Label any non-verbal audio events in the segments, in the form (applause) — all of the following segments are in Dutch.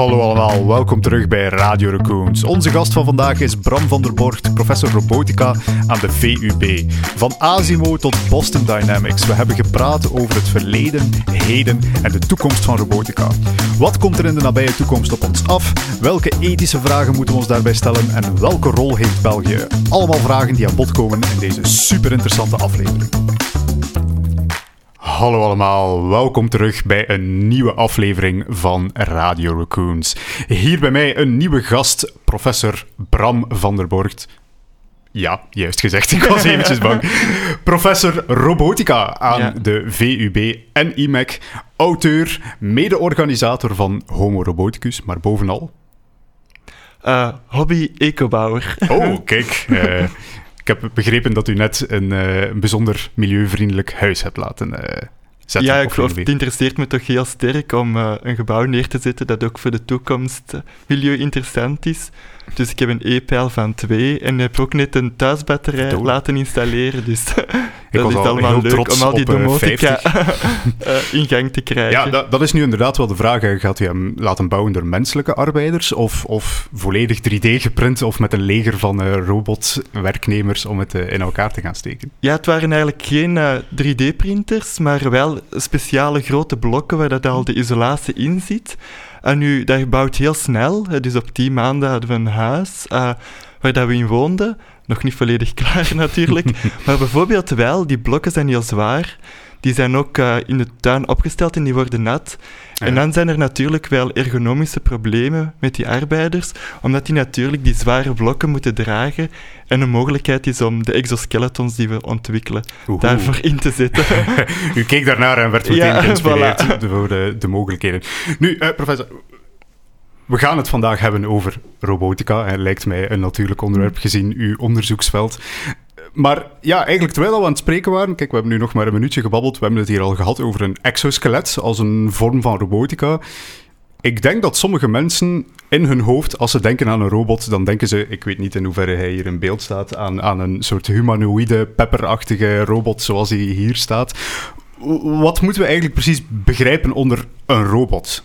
Hallo allemaal, welkom terug bij Radio Raccoons. Onze gast van vandaag is Bram van der Borgt, professor robotica aan de VUB. Van Asimo tot Boston Dynamics. We hebben gepraat over het verleden, heden en de toekomst van robotica. Wat komt er in de nabije toekomst op ons af? Welke ethische vragen moeten we ons daarbij stellen? En welke rol heeft België? Allemaal vragen die aan bod komen in deze super interessante aflevering. Hallo allemaal, welkom terug bij een nieuwe aflevering van Radio Raccoons. Hier bij mij een nieuwe gast, professor Bram van der Borgt. Ja, juist gezegd, (laughs) ik was eventjes bang. professor Robotica aan Ja. de VUB en IMEC, auteur, mede-organisator van Homo Roboticus, maar bovenal... Eh, hobby ecobouwer. Oh, kijk, (laughs) eh, ik heb begrepen dat u net een, eh, een bijzonder milieuvriendelijk huis hebt laten eh, zetten. ja, ik of geloof, het interesseert me toch heel sterk om eh, een gebouw neer te zetten dat ook voor de toekomst milieu interessant is. Dus ik heb een e-pijl van twee en heb ook net een thuisbatterij laten installeren. Dus (laughs) dat was is al heel leuk trots om al die eh, domotica (laughs) eh, in gang te krijgen. Ja, dat, dat is nu inderdaad wel de vraag. Gaat u hem laten bouwen door menselijke arbeiders of, of volledig 3D geprint of met een leger van eh, robotwerknemers om het in elkaar te gaan steken? Ja, het waren eigenlijk geen eh, 3D-printers, maar wel speciale grote blokken waar dat al de isolatie in zit. En nu, dat bouwt heel snel. Dus op 10 maanden hadden we een huis waar dat we in woonden. Nog niet volledig (laughs) klaar natuurlijk. (laughs) maar bijvoorbeeld wel, die blokken zijn heel zwaar. Die zijn ook eh, in de tuin opgesteld en die worden nat. En dan zijn er natuurlijk wel ergonomische problemen met die arbeiders, omdat die natuurlijk die zware blokken moeten dragen en een mogelijkheid is om de exoskeletons die we ontwikkelen daarvoor in te zetten. (laughs) U keek daarnaar en werd meteen Ja, geïnspireerd voilà. voor de, de mogelijkheden. Nu, eh, professor, we gaan het vandaag hebben over robotica. Hè, lijkt mij een natuurlijk onderwerp gezien uw onderzoeksveld. Maar ja, eigenlijk terwijl we aan het spreken waren, kijk, we hebben nu nog maar een minuutje gebabbeld, we hebben het hier al gehad over een exoskelet als een vorm van robotica. Ik denk dat sommige mensen in hun hoofd, als ze denken aan een robot, dan denken ze, ik weet niet in hoeverre hij hier in beeld staat, aan, aan een soort humanoïde, pepperachtige robot zoals hij hier staat. Wat moeten we eigenlijk precies begrijpen onder een robot?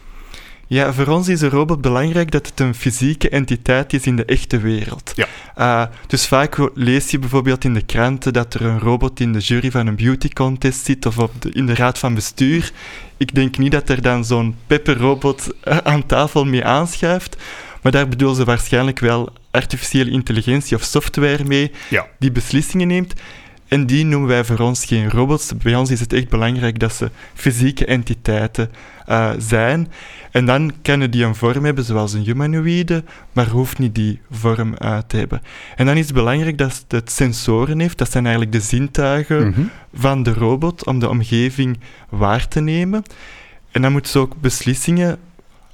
Ja, voor ons is een robot belangrijk dat het een fysieke entiteit is in de echte wereld. Ja. Eh, dus vaak lees je bijvoorbeeld in de kranten dat er een robot in de jury van een beauty contest zit of op de, in de raad van bestuur. Ik denk niet dat er dan zo'n pepperrobot eh, aan tafel mee aanschuift, maar daar bedoelen ze waarschijnlijk wel artificiële intelligentie of software mee Ja. die beslissingen neemt. En die noemen wij voor ons geen robots. Bij ons is het echt belangrijk dat ze fysieke entiteiten eh, zijn. En dan kunnen die een vorm hebben zoals een humanoïde, maar hoeft niet die vorm eh, te hebben. En dan is het belangrijk dat het sensoren heeft. Dat zijn eigenlijk de zintuigen Mhm. van de robot om de omgeving waar te nemen. En dan moeten ze ook beslissingen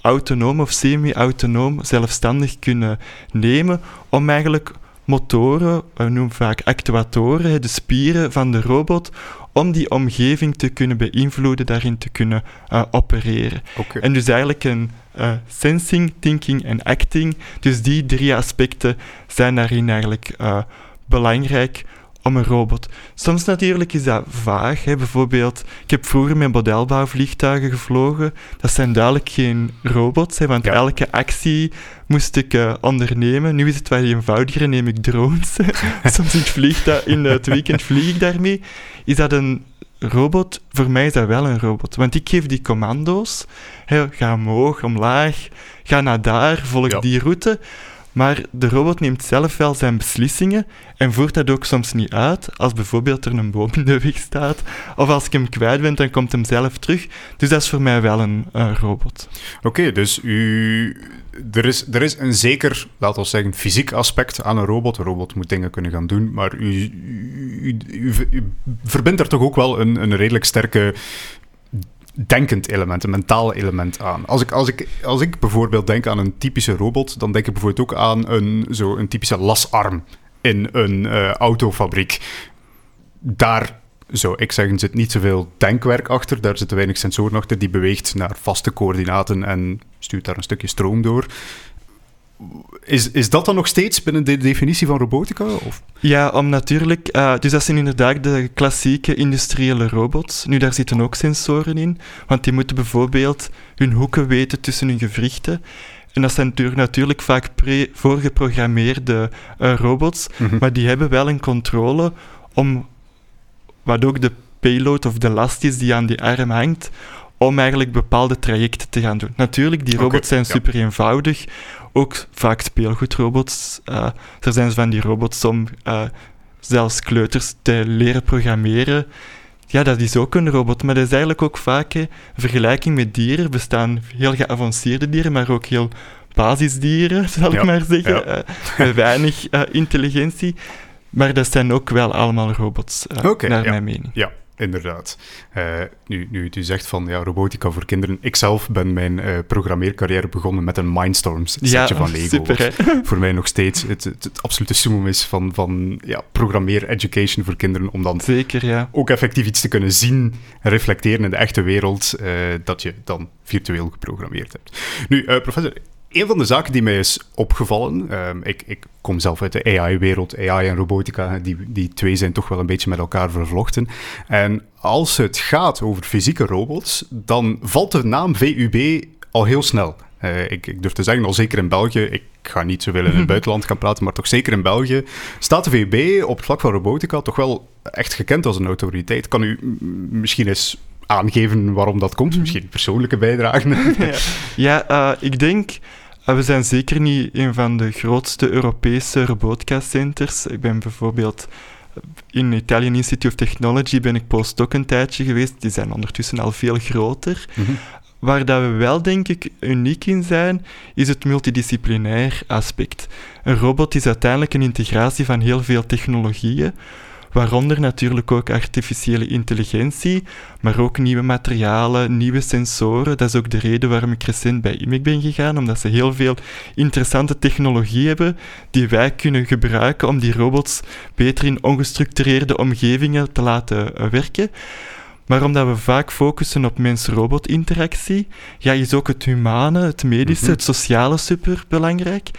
autonoom of semi-autonoom zelfstandig kunnen nemen om eigenlijk motoren, we noemen vaak actuatoren, de spieren van de robot, om die omgeving te kunnen beïnvloeden, daarin te kunnen eh, opereren. En dus eigenlijk een eh, sensing, thinking en acting. Dus die drie aspecten zijn daarin eigenlijk eh, belangrijk om een robot. Soms natuurlijk is dat vaag. Hè. Bijvoorbeeld, ik heb vroeger met modelbouwvliegtuigen gevlogen. Dat zijn duidelijk geen robots, hè, want Ja. elke actie moest ik eh, ondernemen. Nu is het wat eenvoudiger, neem ik drones. (laughs) Soms in het, vliegtuig, in het weekend vlieg ik daarmee. Is dat een robot? Voor mij is dat wel een robot. Want ik geef die commando's. Hè, ga omhoog, omlaag, ga naar daar, volg Ja. die route. Maar de robot neemt zelf wel zijn beslissingen en voert dat ook soms niet uit. Als bijvoorbeeld er een boom in de weg staat, of als ik hem kwijt ben, dan komt hem zelf terug. Dus dat is voor mij wel een robot. Oké, dus u, er, is, er is een zeker, laten we zeggen, fysiek aspect aan een robot. Een robot moet dingen kunnen gaan doen, maar u, u, u, u verbindt er toch ook wel een, een redelijk sterke denkend element, een mentaal element aan. Als ik, als, ik, als ik bijvoorbeeld denk aan een typische robot, dan denk ik bijvoorbeeld ook aan een, zo een typische lasarm in een eh, autofabriek. Daar zou ik zeggen, zit niet zoveel denkwerk achter. Daar zitten weinig sensoren achter. Die beweegt naar vaste coördinaten en stuurt daar een stukje stroom door. Is, is dat dan nog steeds binnen de definitie van robotica? Of? Ja, om natuurlijk... Uh, dus dat zijn inderdaad de klassieke industriële robots. Nu, daar zitten ook sensoren in, want die moeten bijvoorbeeld hun hoeken weten tussen hun gewrichten. En dat zijn natuurlijk vaak voorgeprogrammeerde uh, robots, mm maar die hebben wel een controle om, wat ook de payload of de last is die aan die arm hangt, om eigenlijk bepaalde trajecten te gaan doen. Natuurlijk, die robots zijn super eenvoudig. Ook vaak speelgoedrobots. Uh, er zijn van die robots om uh, zelfs kleuters te leren programmeren. Ja, dat is ook een robot, maar dat is eigenlijk ook vaak een vergelijking met dieren. Er bestaan heel geavanceerde dieren, maar ook heel basisdieren, (laughs) zal ik maar zeggen, ja. uh, met weinig intelligentie. Maar dat zijn ook wel allemaal robots, okay, naar mijn mening. Ja, inderdaad. Uh, nu, nu u zegt van ja, robotica voor kinderen. Ik zelf ben mijn uh, programmeercarrière begonnen met een Mindstorms setje ja, van Lego. Super, (laughs) voor mij nog steeds het, het, het, absolute summum is van, van ja, programmeer-education voor kinderen. Om dan Zeker, ja. ook effectief iets te kunnen zien en reflecteren in de echte wereld uh, dat je dan virtueel geprogrammeerd hebt. Nu, professor, een van de zaken die mij is opgevallen, ehm, ik, ik, kom zelf uit de AI-wereld, AI en robotica, die, die twee zijn toch wel een beetje met elkaar vervlochten. En als het gaat over fysieke robots, dan valt de naam VUB al heel snel. Uh, ik, ik, durf te zeggen, al zeker in België, ik ga niet zoveel in het (laughs) buitenland gaan praten, maar toch zeker in België, staat de VUB op het vlak van robotica toch wel echt gekend als een autoriteit. Kan u misschien eens aangeven waarom dat komt? Misschien persoonlijke bijdragen? (laughs) ja, ja uh, ik denk we zijn zeker niet een van de grootste Europese robotica-centers. Ik ben bijvoorbeeld in Italian Institute of Technology ben ik postdoc een tijdje geweest. Die zijn ondertussen al veel groter. Mhm. Waar dat we wel, denk ik, uniek in zijn, is het multidisciplinair aspect. Een robot is uiteindelijk een integratie van heel veel technologieën waaronder natuurlijk ook artificiële intelligentie, maar ook nieuwe materialen, nieuwe sensoren. Dat is ook de reden waarom ik recent bij IMEC ben gegaan, omdat ze heel veel interessante technologie hebben die wij kunnen gebruiken om die robots beter in ongestructureerde omgevingen te laten eh, werken. Maar omdat we vaak focussen op mens-robot interactie, ja, is ook het humane, het medische, mhm. het sociale super belangrijk.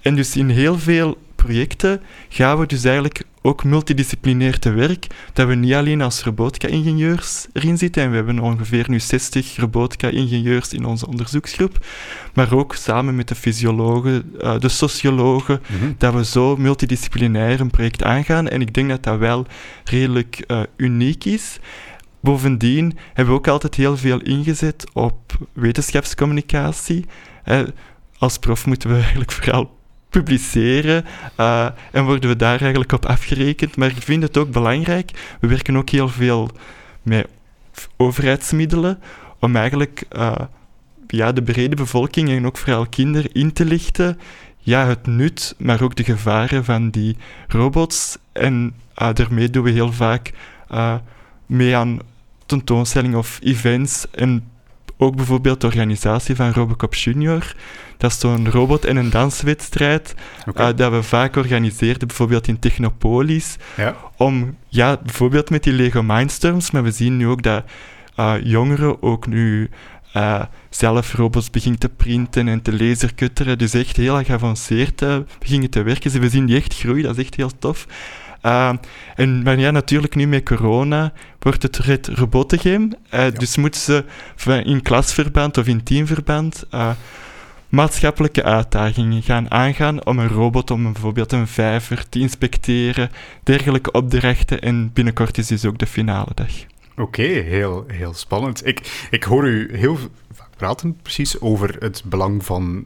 En dus in heel veel projecten gaan we dus eigenlijk ook multidisciplinair te werk, dat we niet alleen als robotica-ingenieurs erin zitten, en we hebben ongeveer nu 60 robotica-ingenieurs in onze onderzoeksgroep, maar ook samen met de fysiologen, uh, de sociologen, mhm. dat we zo multidisciplinair een project aangaan. En ik denk dat dat wel redelijk uh, uniek is. Bovendien hebben we ook altijd heel veel ingezet op wetenschapscommunicatie. als prof moeten we (laughs) eigenlijk vooral publiceren uh, en worden we daar eigenlijk op afgerekend. Maar ik vind het ook belangrijk, we werken ook heel veel met overheidsmiddelen om eigenlijk uh, ja, de brede bevolking en ook vooral kinderen in te lichten ja, het nut, maar ook de gevaren van die robots. En uh, daarmee doen we heel vaak mee aan tentoonstellingen of events en ook bijvoorbeeld de organisatie van Robocop Junior. Dat is zo'n robot- en een danswedstrijd okay. uh, dat we vaak organiseerden, bijvoorbeeld in Technopolis. Ja. Om, ja, bijvoorbeeld met die Lego Mindstorms, maar we zien nu ook dat uh, jongeren ook nu uh, zelf robots beginnen te printen en te lasercutteren. Dus echt heel geavanceerd beginnen te werken. Dus we zien die echt groeien, dat is echt heel tof. Uh, en, maar ja, natuurlijk nu met corona wordt het Red Robotengame. Ja. Dus moeten ze in klasverband of in teamverband uh, maatschappelijke uitdagingen gaan aangaan om een robot, om bijvoorbeeld een vijver te inspecteren, dergelijke opdrachten. En binnenkort is dus ook de finale dag. Oké, heel, heel spannend. Ik, ik hoor u heel vaak praten precies over het belang van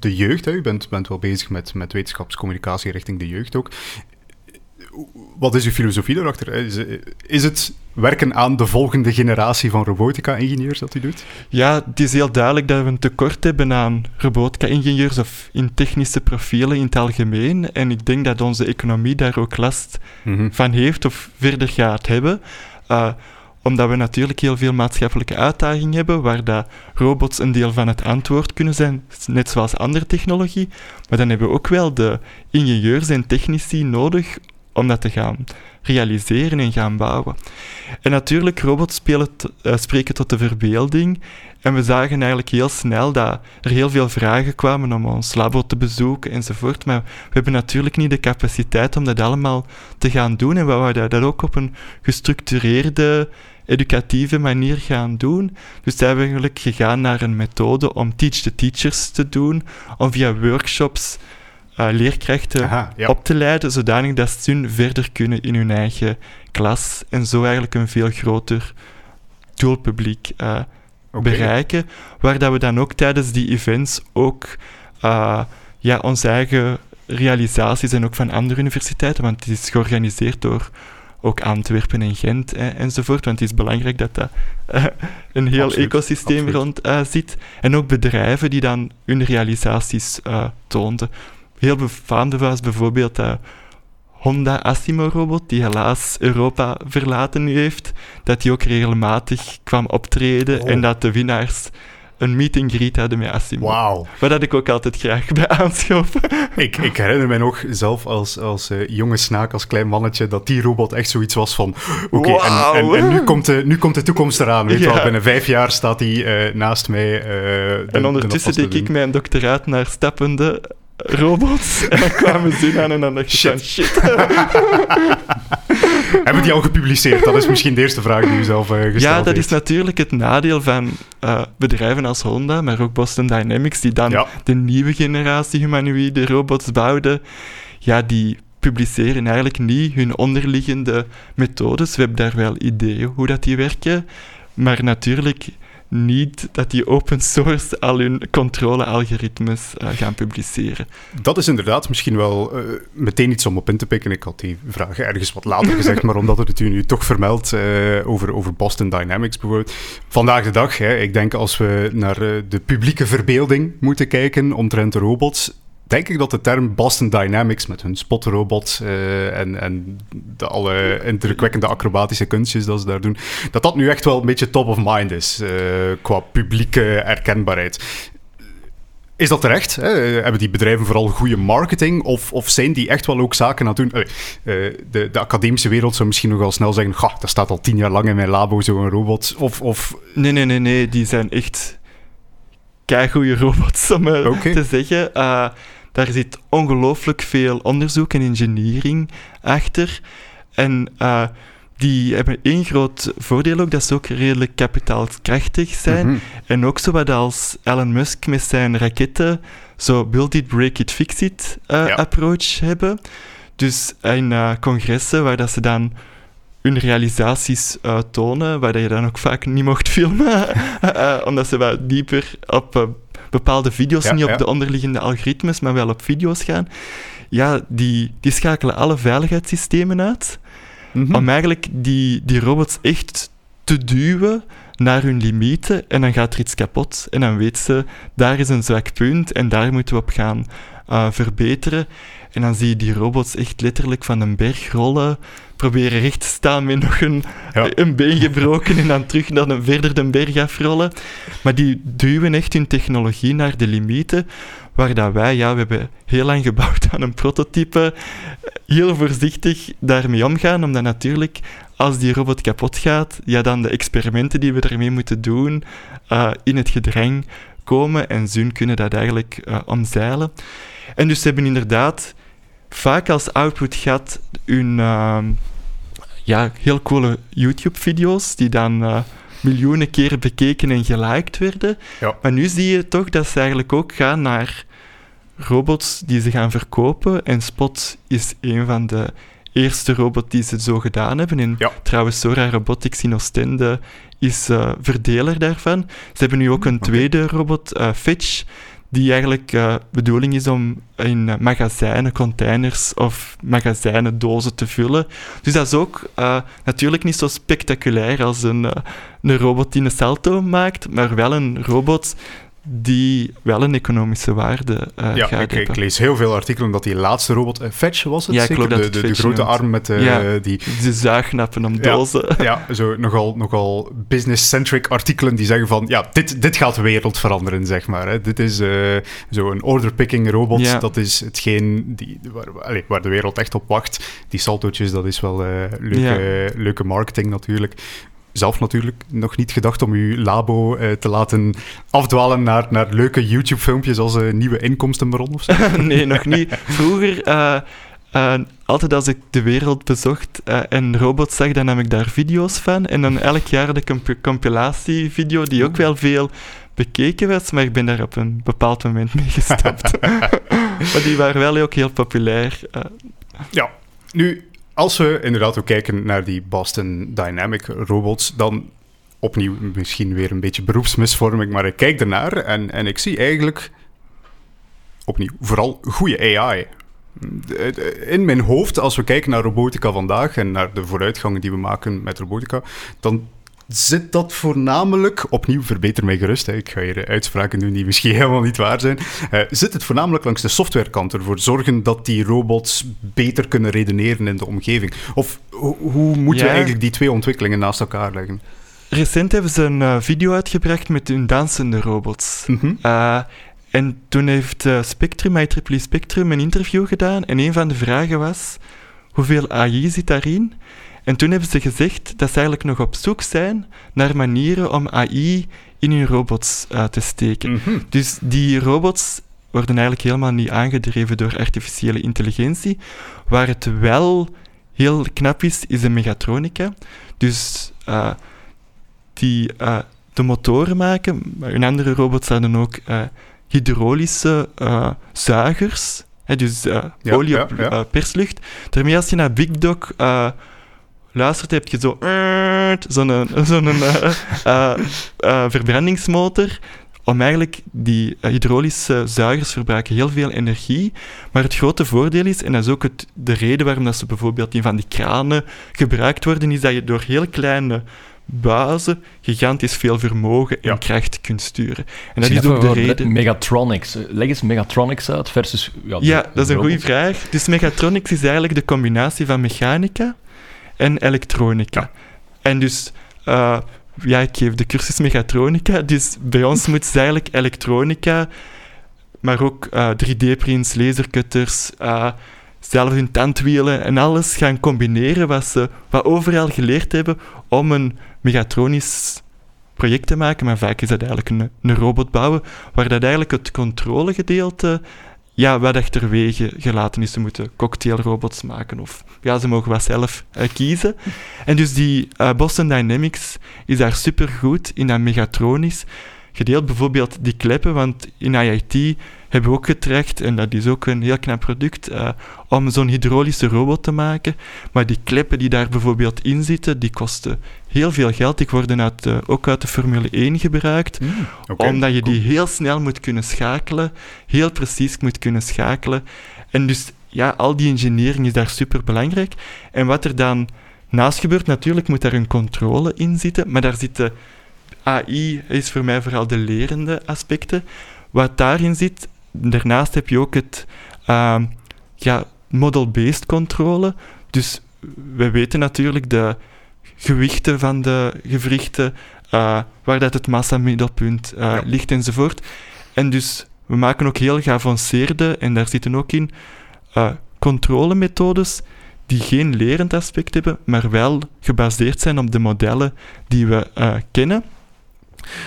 de jeugd. Hè. U bent, bent wel bezig met, met wetenschapscommunicatie richting de jeugd ook wat is uw filosofie daarachter? Is, is het werken aan de volgende generatie van robotica-ingenieurs dat u doet? Ja, het is heel duidelijk dat we een tekort hebben aan robotica-ingenieurs of in technische profielen in het algemeen. En ik denk dat onze economie daar ook last mhm. van heeft of verder gaat hebben. Uh, omdat we natuurlijk heel veel maatschappelijke uitdagingen hebben, waar dat robots een deel van het antwoord kunnen zijn, net zoals andere technologie. Maar dan hebben we ook wel de ingenieurs en technici nodig om dat te gaan realiseren en gaan bouwen. En natuurlijk, robots uh, spreken tot de verbeelding. En we zagen eigenlijk heel snel dat er heel veel vragen kwamen om ons labo te bezoeken enzovoort. Maar we hebben natuurlijk niet de capaciteit om dat allemaal te gaan doen. En we wouden dat ook op een gestructureerde, educatieve manier gaan doen. Dus zijn we eigenlijk gegaan naar een methode om teach the teachers te doen, om via workshops uh, leerkrachten op te leiden, zodanig dat ze hun verder kunnen in hun eigen klas en zo eigenlijk een veel groter doelpubliek uh, bereiken, waar dat we dan ook tijdens die events ook uh, ja, onze eigen realisaties en ook van andere universiteiten, want het is georganiseerd door ook Antwerpen en Gent enzovoort, want het is belangrijk dat dat een heel ecosysteem rond zit. En ook bedrijven die dan hun realisaties toonden heel befaamde was bijvoorbeeld de Honda Asimo-robot, die helaas Europa verlaten nu heeft, dat die ook regelmatig kwam optreden en oh. dat de winnaars een meet and greet hadden met Asimo. Wauw. Waar dat ik ook altijd graag bij aanschoof. (laughs) Ik, ik herinner mij nog zelf als, als uh, jonge snaak, als klein mannetje, dat die robot echt zoiets was van... Oké, en, en, en, nu, komt de, nu komt de toekomst eraan. Weet ja. wel, binnen vijf jaar staat hij uh, naast mij. Uh, en ondertussen deed ik mijn doctoraat naar stappende robots. (laughs) En dan kwamen ze aan en dan dacht je shit. shit. Hebben die al gepubliceerd? Dat is misschien de eerste vraag die u zelf uh, gesteld Ja, dat is natuurlijk het nadeel van uh, bedrijven als Honda, maar ook Boston Dynamics, die dan de nieuwe generatie humanoïde robots bouwden. Ja, die publiceren eigenlijk niet hun onderliggende methodes. We hebben daar wel ideeën hoe dat die werken, maar natuurlijk niet dat die open source al hun controle-algoritmes uh, gaan publiceren. Dat is inderdaad misschien wel uh, meteen iets om op in te pikken. Ik had die vraag ergens wat later (laughs) gezegd, maar omdat het u nu toch vermeldt uh, over, over Boston Dynamics bijvoorbeeld. Vandaag de dag, hè, ik denk als we naar de publieke verbeelding moeten kijken omtrent de robots, denk ik dat de term Boston Dynamics met hun spotrobot uh, en, en de alle indrukwekkende acrobatische kunstjes dat ze daar doen, dat dat nu echt wel een beetje top of mind is uh, qua publieke erkenbaarheid. Is dat terecht? Hè? Hebben die bedrijven vooral goede marketing? Of, of zijn die echt wel ook zaken aan het doen? Uh, de, de, academische wereld zou misschien nog wel snel zeggen: Ga, dat staat al tien jaar lang in mijn labo, zo'n robot. Of, of... Nee, nee, nee, nee. Die zijn echt goede robots, om okay. te zeggen. Daar zit ongelooflijk veel onderzoek en engineering achter. En uh, die hebben één groot voordeel ook, dat ze ook redelijk kapitaalkrachtig zijn. Mhm. En ook zo wat als Elon Musk met zijn raketten zo build it, break it, fix it uh, approach hebben. Dus in uh, congressen waar dat ze dan hun realisaties uh, tonen, waar je dan ook vaak niet mocht (laughs) filmen, (laughs) omdat ze wat dieper op bepaalde video's, niet op de onderliggende algoritmes, maar wel op video's gaan, ja, die, die schakelen alle veiligheidssystemen uit mhm. om eigenlijk die, die robots echt te duwen naar hun limieten en dan gaat er iets kapot en dan weet ze, daar is een zwak punt en daar moeten we op gaan uh, verbeteren. En dan zie je die robots echt letterlijk van een berg rollen, proberen recht te staan met nog een, een been gebroken en dan terug naar een, verder de berg afrollen. Maar die duwen echt hun technologie naar de limieten, waar dat wij, ja, we hebben heel lang gebouwd aan een prototype, heel voorzichtig daarmee omgaan, omdat natuurlijk als die robot kapot gaat, ja, dan de experimenten die we ermee moeten doen uh, in het gedrang komen en Zun kunnen dat eigenlijk uh, omzeilen. En dus ze hebben inderdaad vaak als output gehad hun uh, ja, heel coole YouTube-video's die dan uh, miljoenen keren bekeken en geliked werden. Ja. Maar nu zie je toch dat ze eigenlijk ook gaan naar robots die ze gaan verkopen. En Spot is een van de eerste robots die ze zo gedaan hebben. En ja. trouwens, Sora Robotics in Oostende is uh, verdeler daarvan. Ze hebben nu ook een tweede robot, uh, Fetch, die eigenlijk uh, bedoeling is om in magazijnen, containers of magazijnen, dozen te vullen. Dus dat is ook uh, natuurlijk niet zo spectaculair als een, een robot die een salto maakt, maar wel een robot die wel een economische waarde uh, ja, gaat ik, hebben. ik lees heel veel artikelen dat die laatste robot, uh, Fetch was het Ja, ik zeker? geloof dat de, de, de grote noemt. arm met uh, Ja. die... De zuignappen om dozen. (laughs) Ja, zo nogal, nogal business-centric artikelen die zeggen van... Ja, dit, dit gaat de wereld veranderen, zeg maar. Hè. Dit is eh zo'n order-picking robot. Dat is hetgeen die, waar, waar de wereld echt op wacht. Die saltootjes, dat is wel eh, leuke, leuke marketing natuurlijk. Zelf natuurlijk nog niet gedacht om uw labo eh, te laten afdwalen naar, naar leuke YouTube-filmpjes als een nieuwe inkomstenbron of zo. (laughs) nee, nog niet. Vroeger, eh, altijd als ik de wereld bezocht en robots zag, dan nam ik daar video's van. En dan elk jaar de comp- compilatievideo, die ook wel veel bekeken was, maar ik ben daar op een bepaald moment mee gestopt. (laughs) (laughs) maar die waren wel ook heel populair. Ja, nu, als we inderdaad ook kijken naar die Boston Dynamic robots, dan opnieuw misschien weer een beetje beroepsmisvorming, maar ik kijk ernaar en, en ik zie eigenlijk opnieuw vooral goede AI. In mijn hoofd, als we kijken naar robotica vandaag en naar de vooruitgangen die we maken met robotica, dan zit dat voornamelijk, opnieuw verbeter mij gerust, hè, ik ga hier uitspraken doen die misschien (laughs) helemaal niet waar zijn, eh, zit het voornamelijk langs de softwarekant ervoor zorgen dat die robots beter kunnen redeneren in de omgeving? Of ho- hoe moeten Ja. we eigenlijk die twee ontwikkelingen naast elkaar leggen? Recent hebben ze een eh, video uitgebracht met hun dansende robots. Mhm. Eh, en toen heeft Spectrum, IEEE Spectrum, een interview gedaan. En een van de vragen was, hoeveel AI zit daarin? En toen hebben ze gezegd dat ze eigenlijk nog op zoek zijn naar manieren om AI in hun robots eh, te steken. Mhm. Dus die robots worden eigenlijk helemaal niet aangedreven door artificiële intelligentie. Waar het wel heel knap is, is de mechatronica. Dus eh, die eh, de motoren maken, maar in andere robots hadden ook hydraulische zuigers. Hè, dus Ja, olie op ja. perslucht. Daarmee als je naar Big Dog luistert, heb je zo zo'n (laughs) zo'n eh, eh, eh, verbrandingsmotor. Om eigenlijk die hydraulische zuigers verbruiken heel veel energie. Maar het grote voordeel is, en dat is ook het, de reden waarom dat ze bijvoorbeeld in van die kranen gebruikt worden, is dat je door heel kleine buizen gigantisch veel vermogen en Ja. kracht kunt sturen. En dat is ook de reden. Megatronics. Leg eens Megatronics uit versus... Ja, Ja, de- dat is een goede vraag. Dus mechatronics is eigenlijk de combinatie van mechanica en elektronica. En dus, eh, ja, ik geef de cursus mechatronica, dus bij ons moet ze eigenlijk elektronica, maar ook eh, 3D-prints, lasercutters, eh, zelf hun tandwielen en alles gaan combineren wat ze wat overal geleerd hebben om een mechatronisch project te maken, maar vaak is dat eigenlijk een, een robot bouwen, waar dat eigenlijk het controlegedeelte ja, wat achterwege gelaten is. Ze moeten cocktailrobots maken of ja, ze mogen wat zelf eh, kiezen. En dus die eh, Boston Dynamics is daar supergoed in dat mechatronisch. Gedeeld bijvoorbeeld die kleppen, want in IIT hebben we ook getracht, en dat is ook een heel knap product, eh, om zo'n hydraulische robot te maken. Maar die kleppen die daar bijvoorbeeld in zitten, die kosten heel veel geld. Die worden uit, eh, ook uit de Formule 1 gebruikt Mm, oké. omdat je die heel snel moet kunnen schakelen, heel precies moet kunnen schakelen. En dus, ja, al die engineering is daar super belangrijk. En wat er dan naast gebeurt, natuurlijk moet daar een controle in zitten, maar daar zitten AI is voor mij vooral de lerende aspecten. Wat daarin zit, daarnaast heb je ook het ehm, ja, model-based controle. Dus we weten natuurlijk de gewichten van de gewrichten, eh, waar dat het massamiddelpunt Ja. ligt enzovoort. En dus we maken ook heel geavanceerde, en daar zitten ook in, eh, controlemethodes die geen lerend aspect hebben, maar wel gebaseerd zijn op de modellen die we kennen.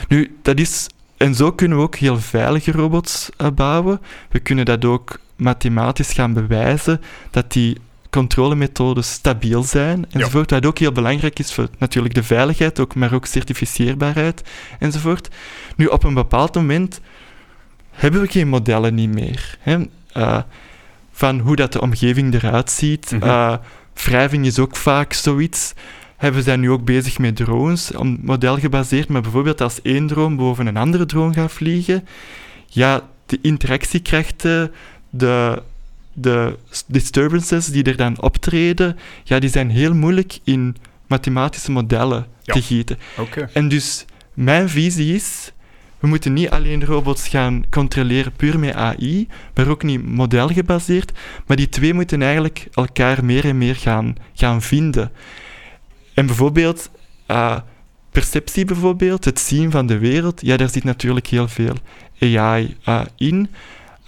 Nu, dat is... En zo kunnen we ook heel veilige robots eh, bouwen. We kunnen dat ook mathematisch gaan bewijzen, dat die controlemethodes stabiel zijn, enzovoort. Wat ook heel belangrijk is voor natuurlijk de veiligheid, ook, maar ook certificeerbaarheid, enzovoort. Nu, op een bepaald moment hebben we geen modellen niet meer. Hè? Eh, van hoe dat de omgeving eruit ziet. Eh, wrijving is ook vaak zoiets. We zijn nu ook bezig met drones, om modelgebaseerd, maar bijvoorbeeld als één drone boven een andere drone gaat vliegen, ja, de interactiekrachten, de, de disturbances die er dan optreden, ja, die zijn heel moeilijk in mathematische modellen Ja. te gieten. Oké. En dus mijn visie is, we moeten niet alleen robots gaan controleren puur met AI, maar ook niet modelgebaseerd, maar die twee moeten eigenlijk elkaar meer en meer gaan, gaan vinden. En bijvoorbeeld, uh, perceptie bijvoorbeeld, het zien van de wereld, ja, daar zit natuurlijk heel veel AI uh, in.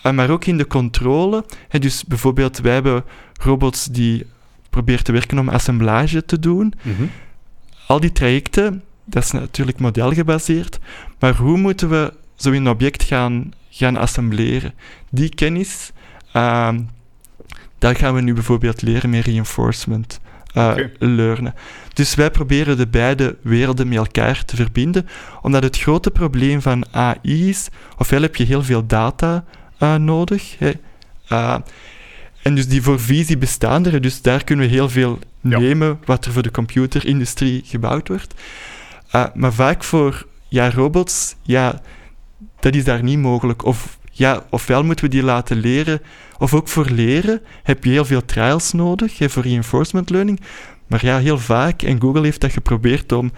Uh, maar ook in de controle. Hè, dus bijvoorbeeld, wij hebben robots die proberen te werken om assemblage te doen. Mhm. Al die trajecten, dat is natuurlijk modelgebaseerd. Maar hoe moeten we zo'n object gaan, gaan assembleren? Die kennis, uh, daar gaan we nu bijvoorbeeld leren met reinforcement uh. Dus wij proberen de beide werelden met elkaar te verbinden, omdat het grote probleem van AI is, ofwel heb je heel veel data uh, nodig, hè, uh, en dus die voor visie bestaan er, dus daar kunnen we heel veel Ja. nemen wat er voor de computerindustrie gebouwd wordt. Maar vaak voor ja, robots, ja, dat is daar niet mogelijk. Of ja, ofwel moeten we die laten leren, of ook voor leren heb je heel veel trials nodig, hè, voor reinforcement learning. Maar ja, heel vaak, en Google heeft dat geprobeerd om,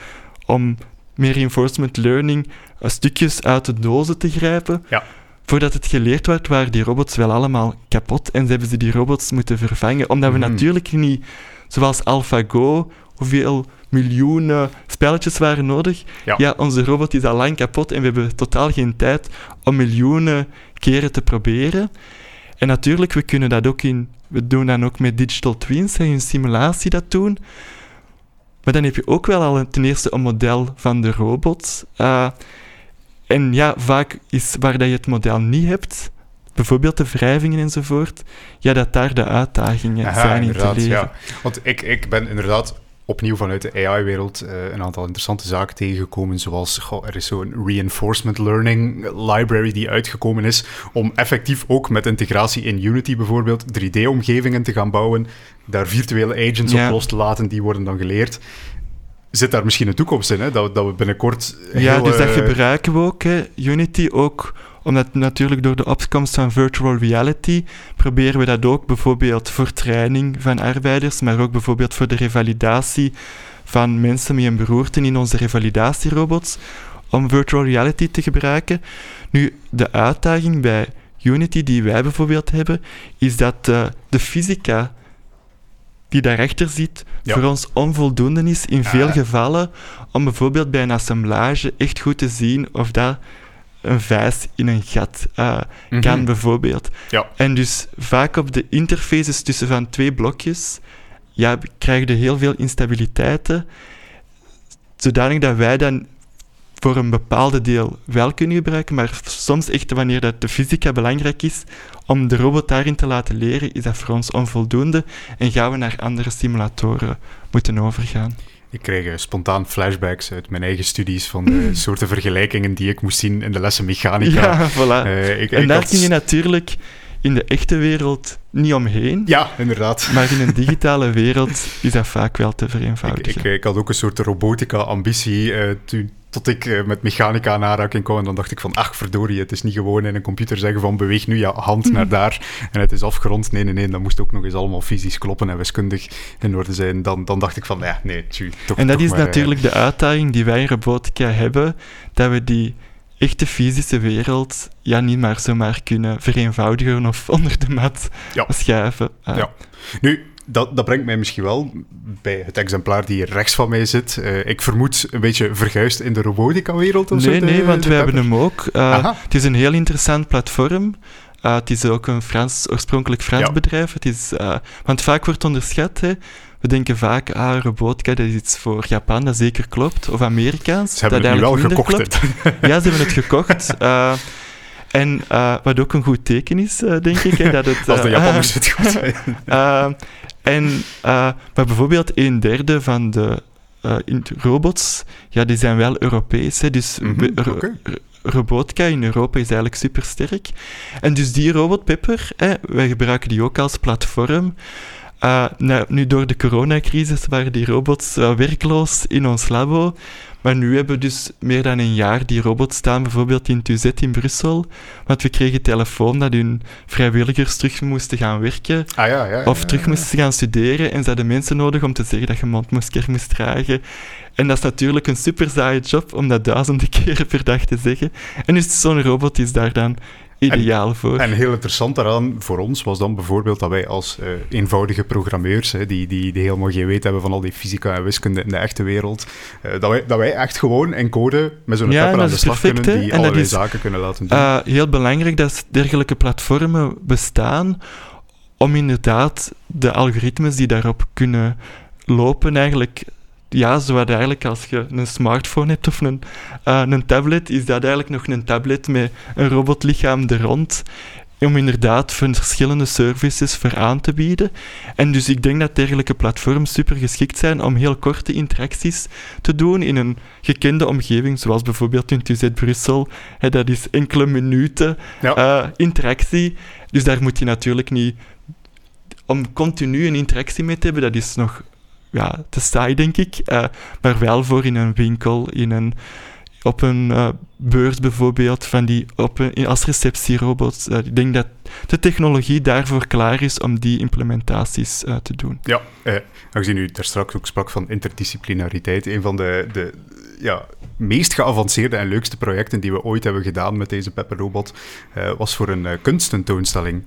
om meer reinforcement learning uh, stukjes uit de dozen te grijpen. Ja. Voordat het geleerd werd, waren die robots wel allemaal kapot en ze hebben ze die robots moeten vervangen. Omdat we Mhm. natuurlijk niet, zoals AlphaGo, hoeveel miljoenen spelletjes waren nodig. Ja. onze robot is al lang kapot en we hebben totaal geen tijd om miljoenen keren te proberen. En natuurlijk, we kunnen dat ook in... We doen dan ook met digital twins, hè, in simulatie dat doen. Maar dan heb je ook wel al een, ten eerste een model van de robot. Uh, en ja, vaak is waar dat je het model niet hebt, bijvoorbeeld de wrijvingen enzovoort, ja, dat daar de uitdagingen Aha, zijn in te leren. ja. Want ik, ik ben inderdaad opnieuw vanuit de AI-wereld eh, een aantal interessante zaken tegengekomen, zoals goh, er is zo'n reinforcement learning library die uitgekomen is om effectief ook met integratie in Unity bijvoorbeeld 3D-omgevingen te gaan bouwen, daar virtuele agents op los te laten, die worden dan geleerd. Zit daar misschien een toekomst in, hè? Dat, dat we binnenkort Ja, dus dat eh, gebruiken we ook, hè. Unity ook, omdat natuurlijk door de opkomst van virtual reality proberen we dat ook bijvoorbeeld voor training van arbeiders, maar ook bijvoorbeeld voor de revalidatie van mensen met een beroerte in onze revalidatierobots, om virtual reality te gebruiken. Nu, de uitdaging bij Unity die wij bijvoorbeeld hebben, is dat de fysica die daarachter zit, Ja. voor ons onvoldoende is in veel Ah. gevallen om bijvoorbeeld bij een assemblage echt goed te zien of dat een vijs in een gat uh, mhm. kan, bijvoorbeeld. Ja. En dus vaak op de interfaces tussen van twee blokjes ja, krijg je heel veel instabiliteiten, zodanig dat wij dan voor een bepaalde deel wel kunnen gebruiken, maar soms echt wanneer dat de fysica belangrijk is, om de robot daarin te laten leren, is dat voor ons onvoldoende en gaan we naar andere simulatoren moeten overgaan. Ik kreeg eh, spontaan flashbacks uit mijn eigen studies van de soorten vergelijkingen die ik moest zien in de lessen mechanica. Ja, voilà. Eh, ik, en daar had- kun je natuurlijk in de echte wereld niet omheen. Ja, inderdaad. Maar in een digitale wereld is dat vaak wel te vereenvoudigen. ik, ik had ook een soort robotica-ambitie eh, toen- tot ik eh, met mechanica in aanraking kwam. En dan dacht ik van, ach verdorie, het is niet gewoon in een computer zeggen van beweeg nu je hand naar daar en het is afgerond. Nee, nee, nee, dat moest ook nog eens allemaal fysisch kloppen en wiskundig in orde zijn. Dan, dan dacht ik van, ja, nee, tju, toch en dat toch is maar, eh, natuurlijk de uitdaging die wij in robotica hebben, dat we die echte fysische wereld ja, niet maar zomaar kunnen vereenvoudigen of (laughs) onder de mat Ja. schuiven. Uh, Ja. Nu, dat, dat brengt mij misschien wel bij het exemplaar die hier rechts van mij zit. Eh, ik vermoed een beetje verguisd in de robotica-wereld of zo. Nee, de- nee, want de we hebben hem ook. Uh, Aha. het is een heel interessant platform. Uh, het is ook een Frans, oorspronkelijk Frans Ja. bedrijf. Het is, want vaak wordt onderschat. Hè. We denken vaak, ah, robotica, dat is iets voor Japan, dat zeker klopt. Of Amerikaans. Ze hebben dat het nu wel gekocht. (laughs) Ja, ze hebben het gekocht. Uh, en uh, wat ook een goed teken is, uh, denk ik. Hè, dat het, (laughs) Als de Japanners (laughs) het goed zijn. en, maar bijvoorbeeld een derde van de in- robots, ja, die zijn wel Europees. Hè, dus ro- ro- robotica in Europa is eigenlijk supersterk. En dus die robot Pepper, hè, wij gebruiken die ook als platform. Uh, nou, nu door de coronacrisis waren die robots uh, werkloos in ons labo. Maar nu hebben we dus meer dan een jaar die robots staan, bijvoorbeeld in Tuzet in Brussel. Want we kregen telefoon dat hun vrijwilligers terug moesten gaan werken. Ah, ja, ja, of terug moesten gaan studeren. En ze hadden mensen nodig om te zeggen dat je mondmasker moest dragen. En dat is natuurlijk een super saaie job om dat duizenden (laughs) keren per dag te zeggen. En dus zo'n robot is daar dan ideaal en, voor. En heel interessant daaraan voor ons was dan bijvoorbeeld dat wij als uh, eenvoudige programmeurs, hè, die, die, die helemaal geen weet hebben van al die fysica en wiskunde in de echte wereld, uh, dat, wij, dat wij echt gewoon in code met zo'n ja, aan de slag perfect, kunnen, die en allerlei is, zaken kunnen laten doen. Uh, heel belangrijk dat dergelijke platformen bestaan om inderdaad de algoritmes die daarop kunnen lopen eigenlijk ja, zo eigenlijk als je een smartphone hebt of een, uh, een tablet, is dat eigenlijk nog een tablet met een robotlichaam er rond. Om inderdaad verschillende services voor aan te bieden. En dus ik denk dat dergelijke platforms super geschikt zijn om heel korte interacties te doen in een gekende omgeving, zoals bijvoorbeeld in TUZ Brussel. Dat is enkele minuten Ja. uh, interactie. Dus daar moet je natuurlijk niet. Om continu een interactie mee te hebben, dat is nog ja, te saai, denk ik. Uh, maar wel voor in een winkel, in een, op een uh, beurs bijvoorbeeld, van die, op een, als receptierobots. Uh, ik denk dat de technologie daarvoor klaar is om die implementaties te doen. Ja, eh, aangezien u daar straks ook sprak van interdisciplinariteit, een van de, de ja, meest geavanceerde en leukste projecten die we ooit hebben gedaan met deze Pepper-robot, was voor een kunsttentoonstelling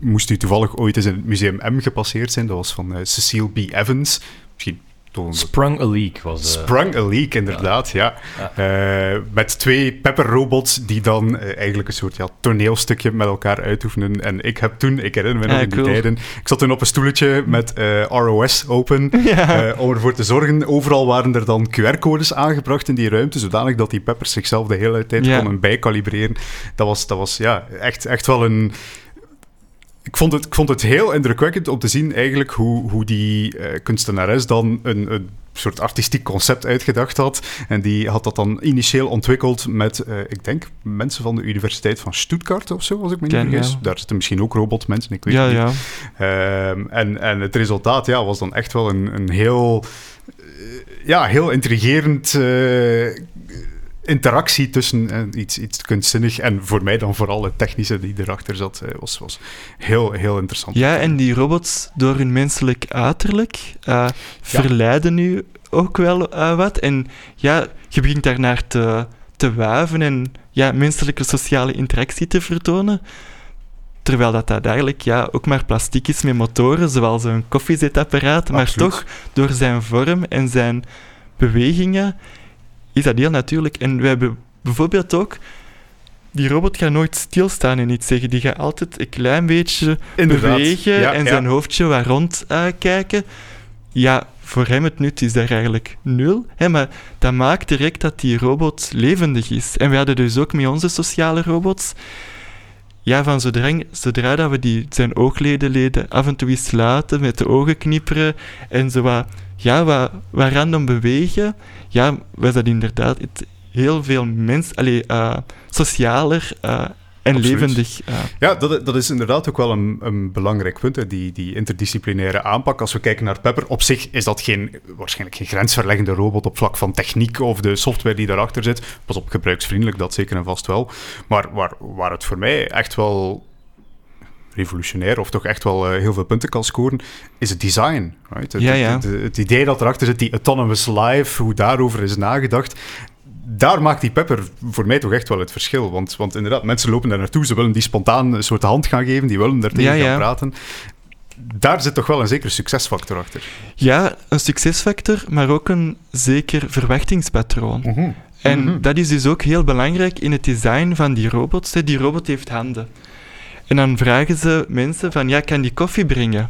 moest u toevallig ooit eens in het Museum M gepasseerd zijn. Dat was van uh, Cecile B. Evans. Misschien Sprung a Leak was de... Sprung a Leak, inderdaad, ja. ja. Uh, met twee pepperrobots die dan uh, eigenlijk een soort ja, toneelstukje met elkaar uitoefenen. En ik heb toen, ik herinner me nog Ja, in die cool. tijden, ik zat toen op een stoeltje met uh, ROS open, (laughs) Ja. om ervoor te zorgen, overal waren er dan QR-codes aangebracht in die ruimte, zodanig dat die peppers zichzelf de hele tijd Ja. konden bijkalibreren. Dat was, dat was ja, echt, echt wel een... Ik vond, het, ik vond het heel indrukwekkend om te zien eigenlijk hoe, hoe die eh, kunstenares dan een, een soort artistiek concept uitgedacht had. En die had dat dan initieel ontwikkeld met, eh, ik denk, mensen van de Universiteit van Stuttgart of zo, als ik me niet vergis. ja. Daar zitten misschien ook robotmensen, ik weet Ja, het niet. ja. Ehm, en, en het resultaat ja, was dan echt wel een, een heel, eh, ja, heel intrigerend eh, interactie tussen eh, iets, iets kunstzinnig en voor mij dan vooral het technische die erachter zat, eh, was, was heel, heel interessant. Ja, en die robots, door hun menselijk uiterlijk, eh, verleiden nu ook wel wat. En ja, je begint daarnaar te, te wuiven en ja, menselijke sociale interactie te vertonen. Terwijl dat, dat eigenlijk ja, ook maar plastic is met motoren, zoals een koffiezetapparaat. Maar Absoluut. toch, door zijn vorm en zijn bewegingen, is dat heel natuurlijk. En we hebben bijvoorbeeld ook... Die robot gaat nooit stilstaan en iets zeggen. Die gaat altijd een klein beetje Inderdaad. bewegen Ja, en ja. zijn hoofdje wat rondkijken. ja, voor hem het nut is daar eigenlijk nul. Hè, maar dat maakt direct dat die robot levendig is. En we hadden dus ook met onze sociale robots... Ja, van zodra, zodra dat we die, zijn oogledenleden af en toe eens met de ogen knipperen en zo wat, ja, wat, wat random bewegen, ja, was dat inderdaad het, heel veel mens, allee, eh, socialer eh, en Absoluut. levendig. Ja, dat, dat is inderdaad ook wel een, een belangrijk punt, hè, die, die interdisciplinaire aanpak. Als we kijken naar Pepper, op zich is dat geen, waarschijnlijk geen grensverleggende robot op vlak van techniek of de software die daarachter zit. Pas op, gebruiksvriendelijk, dat zeker en vast wel. Maar waar, waar het voor mij echt wel revolutionair of toch echt wel eh, heel veel punten kan scoren, is het design. Right? Het, Ja, ja. Het, het- het idee dat erachter zit, die autonomous life, hoe daarover is nagedacht, daar maakt die Pepper voor mij toch echt wel het verschil. Want, want inderdaad, mensen lopen daar naartoe, ze willen die spontaan een soort hand gaan geven, die willen daar tegen Ja, gaan ja. praten. Daar zit toch wel een zekere succesfactor achter. Ja, een succesfactor, maar ook een zeker verwachtingspatroon. En Mhm. dat is dus ook heel belangrijk in het design van die robots. Die robot heeft handen. En dan vragen ze mensen van, ja, kan die koffie brengen?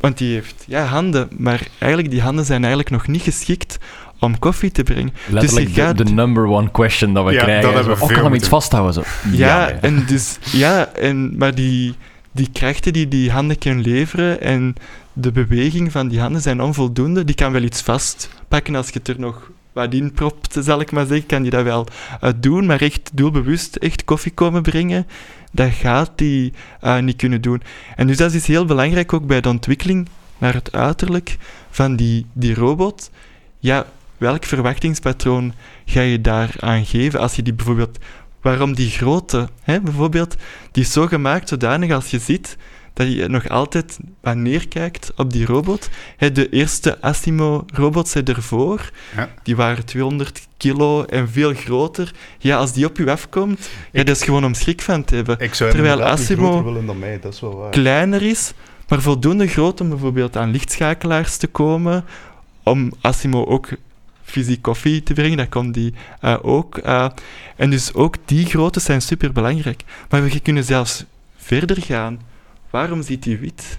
Want die heeft, ja, handen. Maar eigenlijk, die handen zijn eigenlijk nog niet geschikt om koffie te brengen. Letterlijk Dus je gaat- de, de number one question dat we Ja, krijgen. dat hebben we oh, veel kan hem iets vasthouden? Zo. Ja, ja. en dus, ja, en, maar die, die krachten die die handen kunnen leveren en de beweging van die handen zijn onvoldoende. Die kan wel iets vastpakken als je het er nog wat inpropt, zal ik maar zeggen, kan die dat wel eh, doen, maar echt doelbewust echt koffie komen brengen, dat gaat die eh, niet kunnen doen. En dus dat is heel belangrijk ook bij de ontwikkeling naar het uiterlijk van die, die robot. Ja, welk verwachtingspatroon ga je daar aan geven als je die bijvoorbeeld... Waarom die grote, hè, bijvoorbeeld, die is zo gemaakt zodanig als je ziet dat je nog altijd wat neerkijkt op die robot. Hè, de eerste Asimo-robots ervoor, Ja. die waren 200 kilo en veel groter. Ja, als die op je afkomt, ja, dat is gewoon om schrik van te hebben. Ik zou Terwijl Asimo- groter willen dan mij, dat is wel waar. Kleiner is, maar voldoende groot om bijvoorbeeld aan lichtschakelaars te komen, om Asimo ook fysiek koffie te brengen, dat kon die eh, ook. eh. en dus ook die grootte zijn super belangrijk. Maar we kunnen zelfs verder gaan. Waarom ziet hij wit?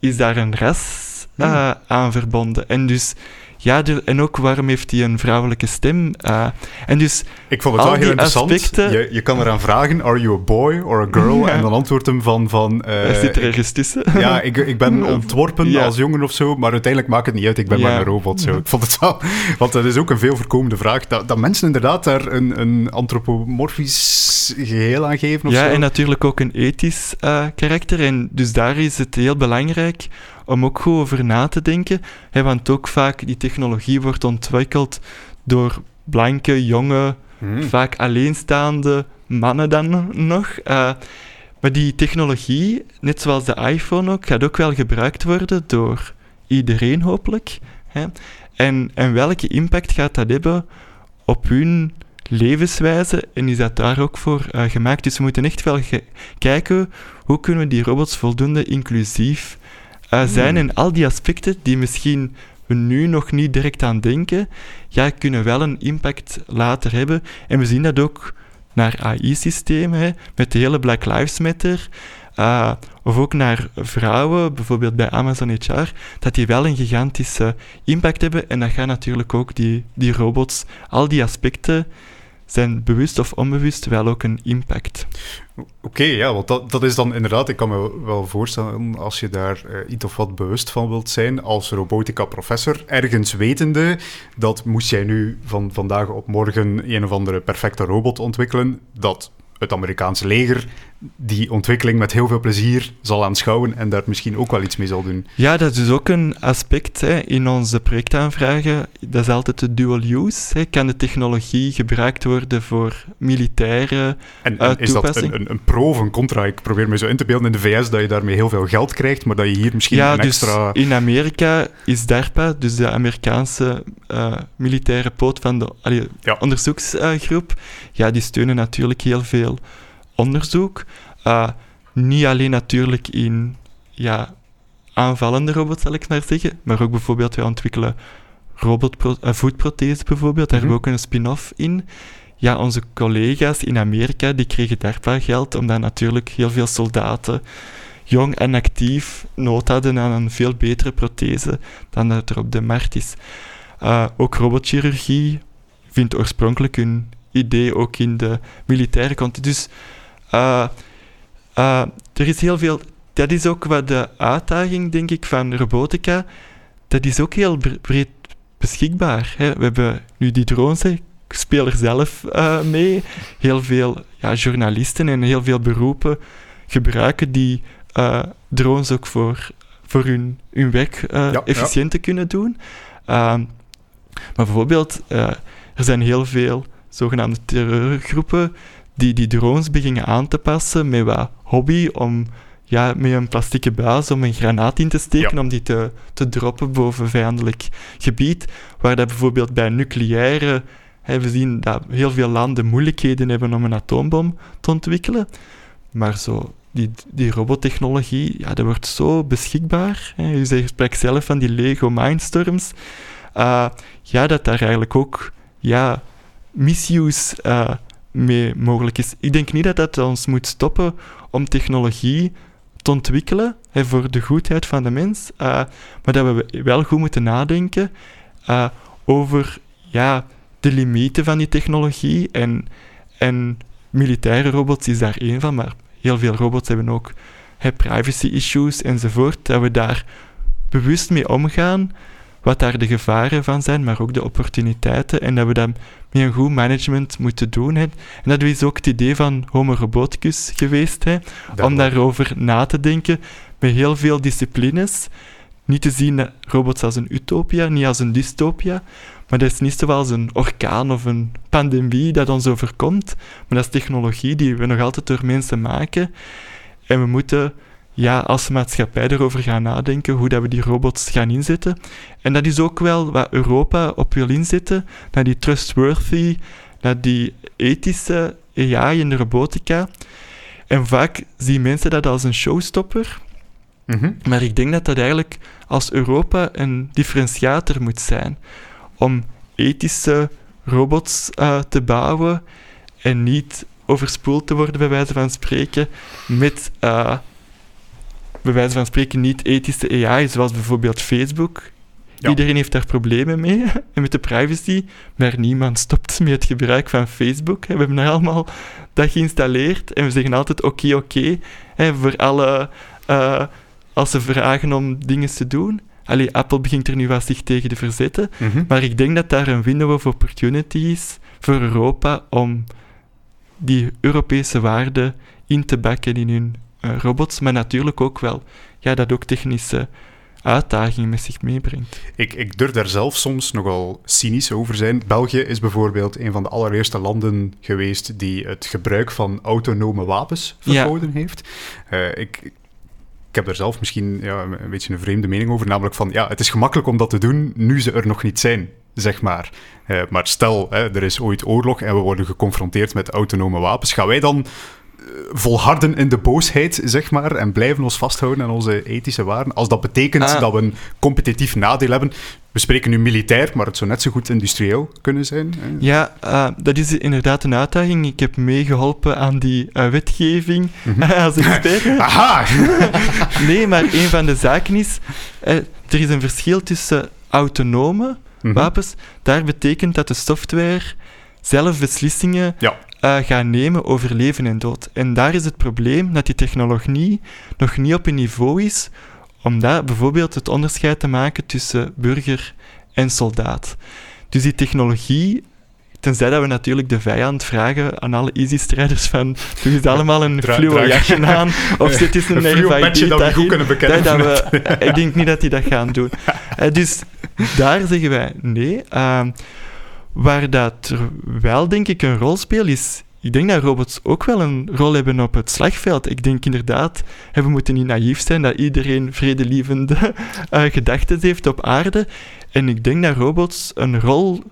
Is daar een ras eh, aan verbonden? En dus, ja, de- en ook waarom heeft hij een vrouwelijke stem? eh. en dus, Ik vond het wel heel interessant. aspecten- Je, je kan eraan vragen, are you a boy or a girl? (laughs) Ja. En dan antwoordt hem van... van eh, hij zit er ergens tussen. ja, ik, ik ben (laughs) ontworpen Ja. als jongen of zo, maar uiteindelijk maakt het niet uit, ik ben Ja. maar een robot. Zo. Ik vond het wel... Want dat is ook een veel voorkomende vraag, dat, dat mensen inderdaad daar een, een antropomorfisch geheel aan geven of Ja, zo. en natuurlijk ook een ethisch eh, karakter. En dus daar is het heel belangrijk om ook goed over na te denken. Hè, want ook vaak die technologie wordt ontwikkeld door blanke, jonge, Hmm. vaak alleenstaande mannen dan nog. Eh, maar die technologie, net zoals de iPhone ook, gaat ook wel gebruikt worden door iedereen hopelijk. Hè? En, en welke impact gaat dat hebben op hun levenswijze en is dat daar ook voor eh, gemaakt? Dus we moeten echt wel kijken hoe kunnen we die robots voldoende inclusief eh, zijn en al die aspecten die misschien we nu nog niet direct aan denken, ja, kunnen wel een impact later hebben. En we zien dat ook naar AI-systemen, met de hele Black Lives Matter, eh, of ook naar vrouwen, bijvoorbeeld bij Amazon HR, dat die wel een gigantische impact hebben. En dat gaan natuurlijk ook die, die robots, al die aspecten zijn bewust of onbewust wel ook een impact. Oké, ja, want dat, dat is dan inderdaad, ik kan me wel voorstellen, als je daar eh, iets of wat bewust van wilt zijn, als robotica-professor, ergens wetende dat moest jij nu van vandaag op morgen een of andere perfecte robot ontwikkelen, dat het Amerikaanse leger die ontwikkeling met heel veel plezier zal aanschouwen en daar misschien ook wel iets mee zal doen. Ja, dat is dus ook een aspect hè, in onze projectaanvragen. Dat is altijd de dual use. Hè. Kan de technologie gebruikt worden voor militaire En, is dat een, een, een pro of een contra? Ik probeer me zo in te beelden in de VS dat je daarmee heel veel geld krijgt, maar dat je hier misschien ja, een dus extra... in Amerika is DARPA, dus de Amerikaanse eh, militaire poot van de allee, Ja. onderzoeksgroep, ja, die steunen natuurlijk heel veel onderzoek. Eh, niet alleen natuurlijk in ja, aanvallende robots, zal ik maar zeggen, maar ook bijvoorbeeld, wij ontwikkelen robotpro- eh, voetprothesen bijvoorbeeld, daar hebben we Mhm. ook een spin-off in. Ja, onze collega's in Amerika, die kregen DARPA-geld, omdat natuurlijk heel veel soldaten jong en actief nood hadden aan een veel betere prothese dan dat er op de markt is. Eh, ook robotchirurgie vindt oorspronkelijk hun idee ook in de militaire context. Dus eh, eh, er is heel veel... Dat is ook wat de uitdaging, denk ik, van robotica. Dat is ook heel bre- breed beschikbaar. Hè. We hebben nu die drones, hè. ik speel er zelf eh, mee. Heel veel ja, journalisten en heel veel beroepen gebruiken die drones ook voor, voor hun, hun werk ja. efficiënt te kunnen doen. Ehm, maar bijvoorbeeld, er zijn heel veel zogenaamde terreurgroepen die die drones beginnen aan te passen met wat hobby om ja, met een plastieke buis om een granaat in te steken Ja. om die te, te droppen boven vijandelijk gebied. Waar dat bijvoorbeeld bij nucleaire... Hè, we zien dat heel veel landen moeilijkheden hebben om een atoombom te ontwikkelen. Maar zo, die, die robottechnologie, ja, dat wordt zo beschikbaar. Hè. U spreekt zelf van die Lego Mindstorms. Uh, ja, dat daar eigenlijk ook ja, misuse uh, mee mogelijk is. Ik denk niet dat dat ons moet stoppen om technologie te ontwikkelen hè, voor de goedheid van de mens, uh, maar dat we wel goed moeten nadenken uh, over ja, de limieten van die technologie. En, en militaire robots is daar één van, maar heel veel robots hebben ook privacy issues enzovoort, dat we daar bewust mee omgaan, wat daar de gevaren van zijn, maar ook de opportuniteiten. En dat we dat met een goed management moeten doen. Hè. En dat is ook het idee van Homo roboticus geweest, hè, om daarover na te denken met heel veel disciplines. Niet te zien robots als een utopia, niet als een dystopia, maar dat is niet zoals een orkaan of een pandemie dat ons overkomt, maar dat is technologie die we nog altijd door mensen maken. En we moeten ja, als maatschappij erover gaan nadenken hoe dat we die robots gaan inzetten. En dat is ook wel wat Europa op wil inzetten, naar die trustworthy, naar die ethische AI in de robotica. En vaak zien mensen dat als een showstopper. Mhm. Maar ik denk dat dat eigenlijk als Europa een differentiator moet zijn. Om ethische robots uh, te bouwen en niet overspoeld te worden, bij wijze van spreken, met uh, bij wijze van spreken niet ethische AI, zoals bijvoorbeeld Facebook. Ja. Iedereen heeft daar problemen mee, en (laughs) met de privacy, maar niemand stopt (laughs) met het gebruik van Facebook. We hebben daar allemaal dat geïnstalleerd en we zeggen altijd oké, oké, voor alle... Uh, als ze vragen om dingen te doen. Allee, Apple begint er nu wat zich tegen te verzetten, Mhm. maar ik denk dat daar een window of opportunity is voor Europa om die Europese waarden in te bakken in hun robots, maar natuurlijk ook wel ja, dat ook technische uitdagingen met zich meebrengt. Ik, ik durf daar zelf soms nogal cynisch over zijn. België is bijvoorbeeld een van de allereerste landen geweest die het gebruik van autonome wapens verboden heeft. Uh, ik, ik heb er zelf misschien ja, een beetje een vreemde mening over, namelijk van ja, het is gemakkelijk om dat te doen nu ze er nog niet zijn, zeg maar. Uh, maar stel, hè, er is ooit oorlog en we worden geconfronteerd met autonome wapens, gaan wij dan volharden in de boosheid, zeg maar, en blijven ons vasthouden aan onze ethische waarden. Als dat betekent ah. dat we een competitief nadeel hebben. We spreken nu militair, maar het zou net zo goed industrieel kunnen zijn. Hè? Ja, uh, dat is inderdaad een uitdaging. Ik heb meegeholpen aan die uh, wetgeving mm -hmm. (laughs) als expert. (laughs) Aha! (laughs) nee, maar een van de zaken is, uh, er is een verschil tussen autonome mm -hmm. wapens. Daar betekent dat de software zelf beslissingen ja uh, gaan nemen over leven en dood. En daar is het probleem dat die technologie nog niet op een niveau is om daar bijvoorbeeld het onderscheid te maken tussen burger en soldaat. Dus die technologie, tenzij dat we natuurlijk de vijand vragen aan alle easy-strijders van doe eens allemaal een fluo jasje aan of (laughs) zit eens een, RFID dat we goed kunnen bekennen. Dat we, (laughs) ik denk niet dat die dat gaan doen. Uh, (laughs) dus daar zeggen wij nee. Uh, Waar dat wel, denk ik, een rol speelt, is... Ik denk dat robots ook wel een rol hebben op het slagveld. Ik denk inderdaad, we moeten niet naïef zijn dat iedereen vredelievende uh, (laughs) gedachten heeft op aarde. En ik denk dat robots een rol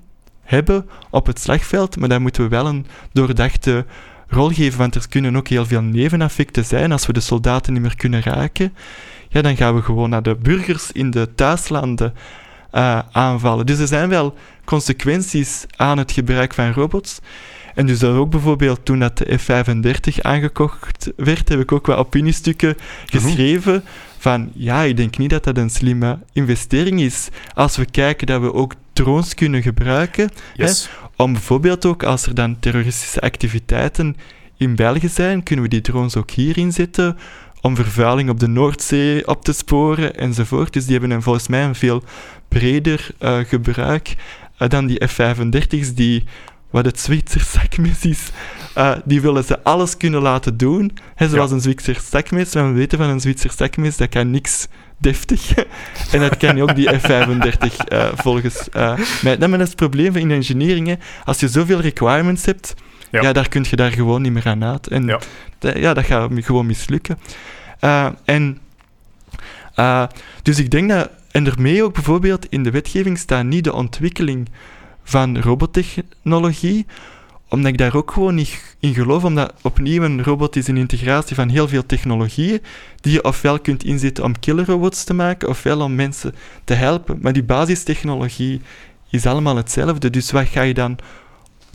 hebben op het slagveld, maar daar moeten we wel een doordachte rol geven, want er kunnen ook heel veel neveneffecten zijn als we de soldaten niet meer kunnen raken. Ja, dan gaan we gewoon naar de burgers in de thuislanden uh, aanvallen. Dus er zijn wel consequenties aan het gebruik van robots. En dus dat ook bijvoorbeeld toen dat de F-35 aangekocht werd, heb ik ook wat opiniestukken geschreven mm -hmm. van ja, ik denk niet dat dat een slimme investering is. Als we kijken dat we ook drones kunnen gebruiken, yes. hè, om bijvoorbeeld ook als er dan terroristische activiteiten in België zijn, kunnen we die drones ook hier inzetten om vervuiling op de Noordzee op te sporen enzovoort. Dus die hebben een, volgens mij een veel breder uh, gebruik dan die F-35's die wat het Zwitser zakmes is, uh, die willen ze alles kunnen laten doen, hè, zoals ja. een Zwitser zakmes. Maar we weten van een Zwitser zakmes, dat kan niks deftig. (laughs) en dat kan ook die F-35 uh, volgens uh, mij. Dat is het probleem van in engineering. Hè. Als je zoveel requirements hebt, ja. ja daar kun je daar gewoon niet meer aan uit. En ja, ja dat gaat gewoon mislukken. Uh, en dus ik denk dat, en daarmee ook bijvoorbeeld in de wetgeving staat niet de ontwikkeling van robottechnologie, omdat ik daar ook gewoon niet in geloof, omdat opnieuw een robot is een integratie van heel veel technologieën, die je ofwel kunt inzetten om killerrobots te maken, ofwel om mensen te helpen. Maar die basistechnologie is allemaal hetzelfde, dus wat ga je dan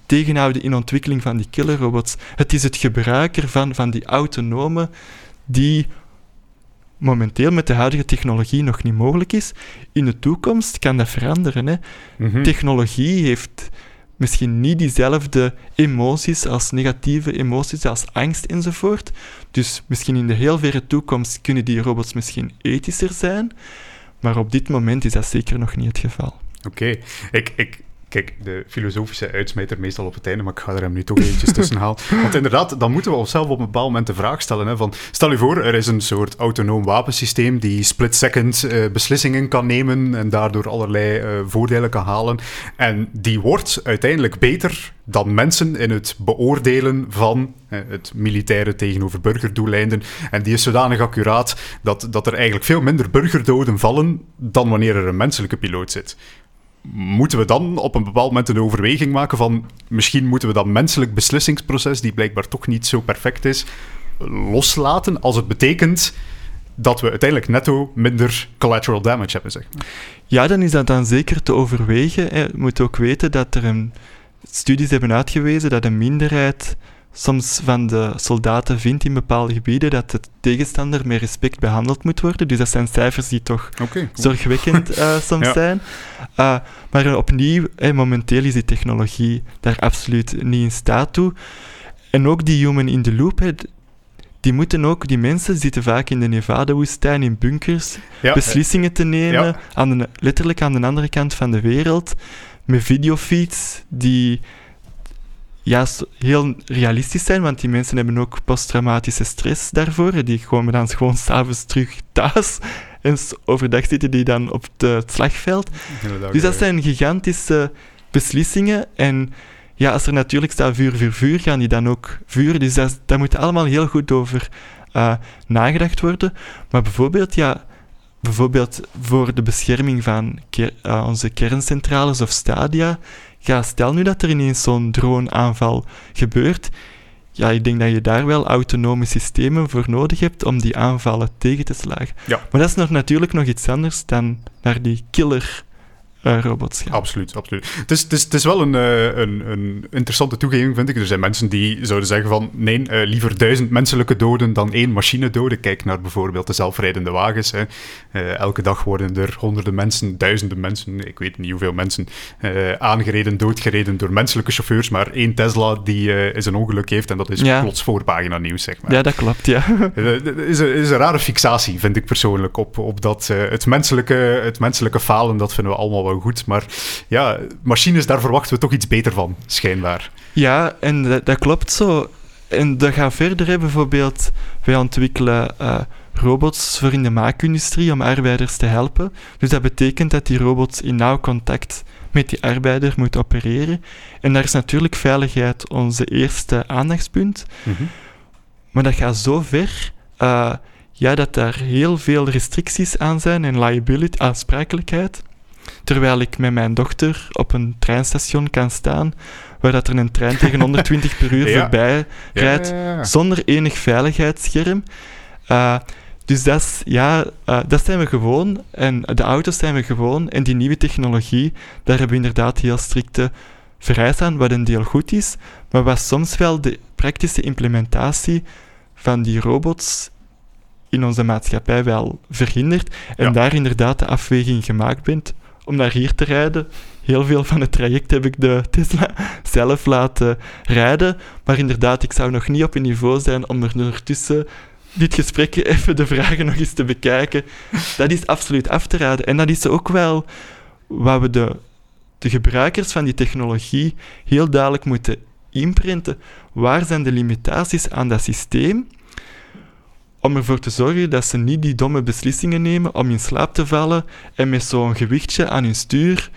tegenhouden in de ontwikkeling van die killerrobots? Het is het gebruik ervan, van die autonome, die momenteel met de huidige technologie nog niet mogelijk is. In de toekomst kan dat veranderen. Hè. Mm -hmm. Technologie heeft misschien niet diezelfde emoties als negatieve emoties, als angst enzovoort. Dus misschien in de heel verre toekomst kunnen die robots misschien ethischer zijn. Maar op dit moment is dat zeker nog niet het geval. Oké, ik, ik, kijk, de filosofische uitsmijter meestal op het einde, maar ik ga er hem nu toch eventjes (laughs) tussen halen. Want inderdaad, dan moeten we onszelf op een bepaald moment de vraag stellen. Hè, van, stel je voor, er is een soort autonoom wapensysteem die split-second eh, beslissingen kan nemen en daardoor allerlei eh, voordelen kan halen. En die wordt uiteindelijk beter dan mensen in het beoordelen van eh, het militaire tegenover burgerdoeleinden. En die is zodanig accuraat dat, dat er eigenlijk veel minder burgerdoden vallen dan wanneer er een menselijke piloot zit moeten we dan op een bepaald moment een overweging maken van misschien moeten we dat menselijk beslissingsproces, die blijkbaar toch niet zo perfect is, loslaten als het betekent dat we uiteindelijk netto minder collateral damage hebben, zeg. Ja, dan is dat dan zeker te overwegen. Je moet ook weten dat er een, studies hebben uitgewezen dat een minderheid soms van de soldaten vindt in bepaalde gebieden dat de tegenstander met respect behandeld moet worden. Dus dat zijn cijfers die toch okay, zorgwekkend uh, (laughs) soms zijn. Uh, maar opnieuw, hey, momenteel is die technologie daar absoluut niet in staat toe. En ook die human in the loop, hey, die moeten ook, die mensen zitten vaak in de Nevada-woestijn, in bunkers, ja, beslissingen te nemen, ja. aan de, letterlijk aan de andere kant van de wereld, met videofeeds die ja, heel realistisch zijn, want die mensen hebben ook posttraumatische stress daarvoor. Die komen dan gewoon s'avonds terug thuis. (laughs) En overdag zitten die dan op het slagveld. Dus dat zijn gigantische beslissingen. En ja, als er natuurlijk staat vuur, vuur, vuur, gaan die dan ook vuren. Dus dat, daar moet allemaal heel goed over uh, nagedacht worden. Maar bijvoorbeeld, ja, bijvoorbeeld voor de bescherming van uh, onze kerncentrales of stadia ja, stel nu dat er ineens zo'n droneaanval gebeurt. Ja, ik denk dat je daar wel autonome systemen voor nodig hebt om die aanvallen tegen te slagen. Ja. Maar dat is nog natuurlijk nog iets anders dan naar die killer uh, robots. Absoluut, absoluut. Het is, het is, het is wel een, uh, een, een, interessante toegeving, vind ik. Er zijn mensen die zouden zeggen van, nee, uh, liever duizend menselijke doden dan één machine doden. Kijk naar bijvoorbeeld de zelfrijdende wagens. Hè. elke dag worden er honderden mensen, duizenden mensen, ik weet niet hoeveel mensen, aangereden, doodgereden door menselijke chauffeurs, maar één Tesla die is een ongeluk heeft en dat is ja. plots voorpagina nieuws, zeg maar. Ja, dat klopt, ja. Het is, een, is een rare fixatie, vind ik persoonlijk, op, op dat het, menselijke, het menselijke falen, dat vinden we allemaal wel goed. Maar ja, machines, daar verwachten we toch iets beter van, schijnbaar. Ja, en dat, dat klopt zo. En dat gaat verder. Hè. Bijvoorbeeld, wij ontwikkelen uh, robots voor in de maakindustrie om arbeiders te helpen. Dus dat betekent dat die robots in nauw contact met die arbeider moeten opereren. En daar is natuurlijk veiligheid onze eerste aandachtspunt. Mm -hmm. Maar dat gaat zo ver uh, ja, dat daar heel veel restricties aan zijn en liability, aansprakelijkheid. Terwijl ik met mijn dochter op een treinstation kan staan, waar dat er een trein tegen (laughs) 120 per uur Ja. voorbij rijdt, Ja, ja, ja. zonder enig veiligheidsscherm. Uh, dus dat, is, ja, uh, dat zijn we gewoon. En de auto's zijn we gewoon. En die nieuwe technologie, daar hebben we inderdaad heel strikte vereisten aan, wat een deel goed is. Maar wat soms wel de praktische implementatie van die robots in onze maatschappij wel verhindert. En Ja. daar inderdaad de afweging gemaakt bent om naar hier te rijden. Heel veel van het traject heb ik de (laughs) Tesla zelf laten rijden. Maar inderdaad, ik zou nog niet op een niveau zijn om er ondertussen dit gesprek (laughs) even de vragen nog eens te bekijken. Dat is absoluut af te raden. En dat is ook wel wat we de, de gebruikers van die technologie heel duidelijk moeten imprinten. Waar zijn de limitaties aan dat systeem? Om ervoor te zorgen dat ze niet die domme beslissingen nemen om in slaap te vallen en met zo'n gewichtje aan hun stuur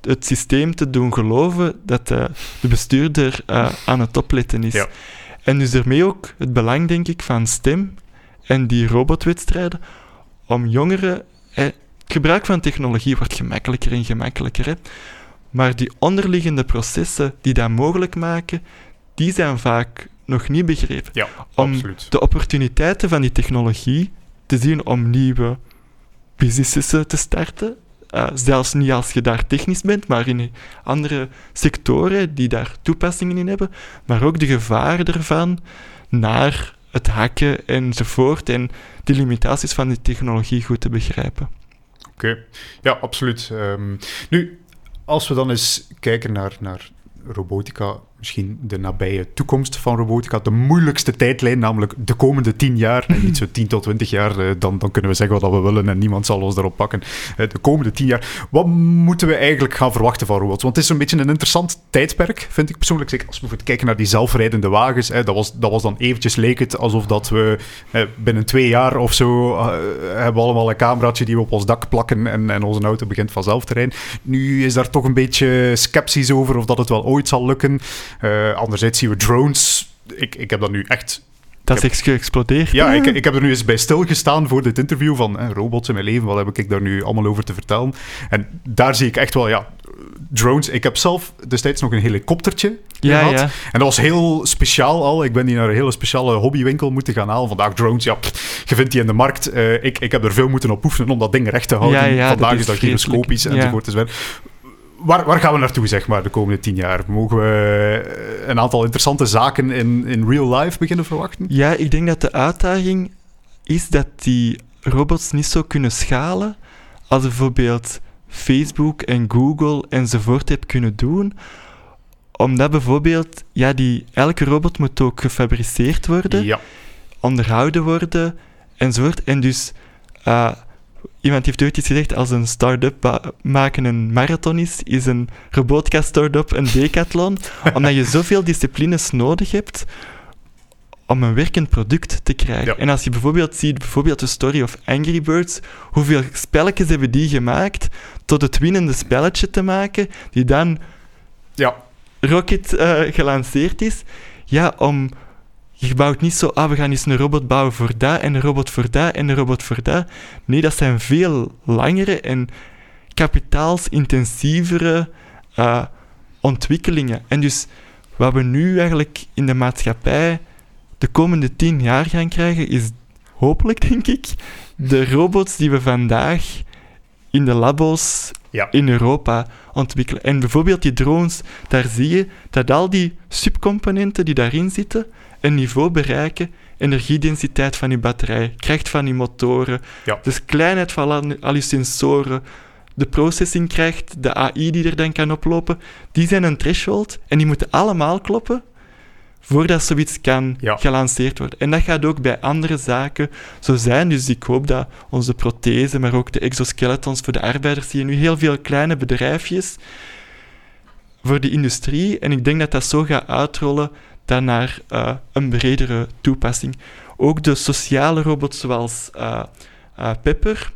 het systeem te doen geloven dat de, de bestuurder uh, aan het opletten is. Ja. En dus daarmee ook het belang, denk ik, van STEM en die robotwedstrijden om jongeren... Eh, het gebruik van technologie wordt gemakkelijker en gemakkelijker, hè. Maar die onderliggende processen die dat mogelijk maken, die zijn vaak nog niet begrepen. Ja, om absoluut. de opportuniteiten van die technologie te zien om nieuwe businesses eh, te starten. Uh, zelfs niet als je daar technisch bent, maar in andere sectoren die daar toepassingen in hebben. Maar ook de gevaren ervan naar het hacken enzovoort. En de limitaties van die technologie goed te begrijpen. Oké, ja, absoluut. Um, nu, als we dan eens kijken naar, naar robotica misschien de nabije toekomst van robotica, de moeilijkste tijdlijn, namelijk de komende 10 jaar, en niet zo (laughs) 10 tot 20 jaar, eh, dan, dan kunnen we zeggen wat we willen en niemand zal ons daarop pakken. Eh, de komende 10 jaar. Wat moeten we eigenlijk gaan verwachten van robots? Want het is een beetje een interessant tijdperk, vind ik persoonlijk. Zeker als we bijvoorbeeld kijken naar die zelfrijdende wagens, hè, dat, was, dat was dan eventjes, leek het alsof dat we eh, binnen twee jaar of zo eh, hebben we allemaal een cameraatje die we op ons dak plakken en, en onze auto begint vanzelf te rijden. Nu is daar toch een beetje sceptisch over of dat het wel ooit zal lukken. Uh, anderzijds zien we drones. Ik, ik heb dat nu echt dat is geëxplodeerd. Ja, ik, ik heb er nu eens bij stilgestaan voor dit interview van eh, robots in mijn leven. Wat heb ik daar nu allemaal over te vertellen? En daar zie ik echt wel, ja, drones. Ik heb zelf destijds nog een helikoptertje ja, gehad. Ja. En dat was heel speciaal al. Ik ben die naar een hele speciale hobbywinkel moeten gaan halen. Vandaag drones, ja, pff, je vindt die in de markt. Uh, ik, ik heb er veel moeten op oefenen om dat ding recht te houden. Ja, Vandaag dat is is dat gyroscopisch enzovoort. Dus waar, waar gaan we naartoe, zeg maar, de komende tien jaar? Mogen we eh, een aantal interessante zaken in, in real life beginnen verwachten? Ja, ik denk dat de uitdaging is dat die robots niet zo kunnen schalen als bijvoorbeeld Facebook en Google enzovoort heeft kunnen doen. Omdat bijvoorbeeld, ja, die, elke robot moet ook gefabriceerd worden, Ja. onderhouden worden enzovoort. En dus, eh, iemand heeft ooit iets gezegd, als een start-up maken een marathon is, is een robotica-start-up een decathlon. (laughs) omdat je zoveel disciplines nodig hebt om een werkend product te krijgen. Ja. En als je bijvoorbeeld ziet, bijvoorbeeld de story of Angry Birds, hoeveel spelletjes hebben die gemaakt tot het winnende spelletje te maken, die dan Ja. Rocket eh, gelanceerd is. Ja, om... Je bouwt niet zo, ah, we gaan eens een robot bouwen voor dat, en een robot voor dat, en een robot voor dat. Nee, dat zijn veel langere en kapitaalsintensievere eh, ontwikkelingen. En dus wat we nu eigenlijk in de maatschappij de komende tien jaar gaan krijgen, is hopelijk, denk ik, de robots die we vandaag in de labo's Ja. in Europa ontwikkelen. En bijvoorbeeld die drones, daar zie je dat al die subcomponenten die daarin zitten, een niveau bereiken, energiedensiteit van die batterij, kracht van die motoren, Ja. dus kleinheid van al, je sensoren, de processingkracht, de AI die er dan kan oplopen, die zijn een threshold en die moeten allemaal kloppen voordat zoiets kan Ja. gelanceerd worden. En dat gaat ook bij andere zaken zo zijn. Dus ik hoop dat onze prothesen, maar ook de exoskeletons voor de arbeiders, zie je nu heel veel kleine bedrijfjes voor de industrie. En ik denk dat dat zo gaat uitrollen dan naar eh, een bredere toepassing. Ook de sociale robots zoals eh, eh, Pepper.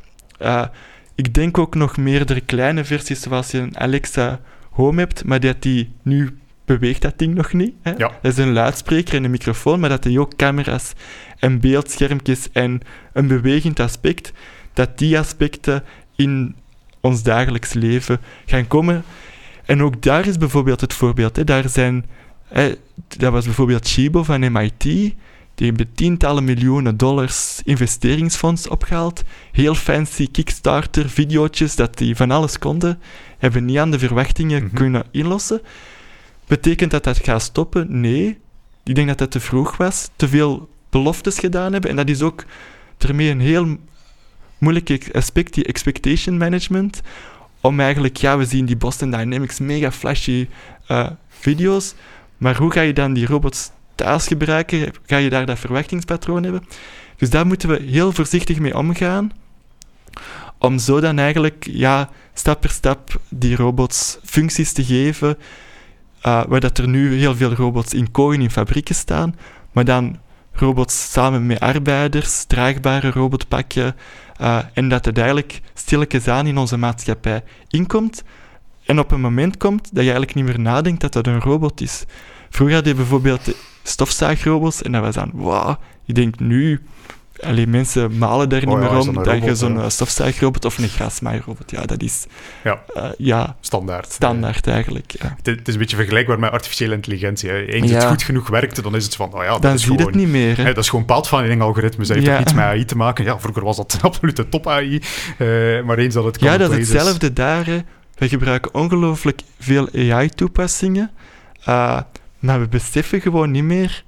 Ik denk ook nog meerdere kleine versies zoals je een Alexa Home hebt, maar dat die nu beweegt dat ding nog niet. Hè? Ja. Dat is een luidspreker en een microfoon, maar dat hij ook camera's en beeldschermpjes en een bewegend aspect, dat die aspecten in ons dagelijks leven gaan komen. En ook daar is bijvoorbeeld het voorbeeld. Hè. Daar zijn, hè, dat was bijvoorbeeld Shibo van MIT, die hebben tientallen miljoenen dollars investeringsfonds opgehaald. Heel fancy Kickstarter-videootjes dat die van alles konden, hebben niet aan de verwachtingen Mhm. kunnen inlossen. Betekent dat dat gaat stoppen? Nee. Ik denk dat dat te vroeg was. Te veel beloftes gedaan hebben. En dat is ook ermee een heel moeilijk aspect, die expectation management. Om eigenlijk, ja, we zien die Boston Dynamics mega flashy eh, video's. Maar hoe ga je dan die robots thuis gebruiken? Ga je daar dat verwachtingspatroon hebben? Dus daar moeten we heel voorzichtig mee omgaan. Om zo dan eigenlijk, ja, stap per stap die robots functies te geven. Uh, waar dat er nu heel veel robots in kooien in fabrieken staan, maar dan robots samen met arbeiders, draagbare robotpakken, uh, en dat het eigenlijk stilletjes aan in onze maatschappij inkomt en op een moment komt dat je eigenlijk niet meer nadenkt dat dat een robot is. Vroeger had je bijvoorbeeld de stofzaagrobots en dat was dan, wauw, ik denk nu, alleen mensen malen daar niet Oh ja, meer om, dat een je zo'n ja. uh, stofzaagrobot of een grasmaairobot, ja, dat is Ja. uh, ja, Standaard. standaard eigenlijk. Ja. Het, het is een beetje vergelijkbaar met artificiële intelligentie. Hè. Eens het goed genoeg werkte, dan is het van, oh ja, dat Dan is zie je gewoon... het niet meer. Hè. Hè, dat is gewoon pathfinding-algoritmes. Dat heeft Ja. ook iets met AI te maken. Ja, vroeger was dat een (laughs) absolute top-AI. eh, maar eens dat het Ja, dat is hetzelfde daar. We gebruiken ongelooflijk veel AI-toepassingen, uh, maar we beseffen gewoon niet meer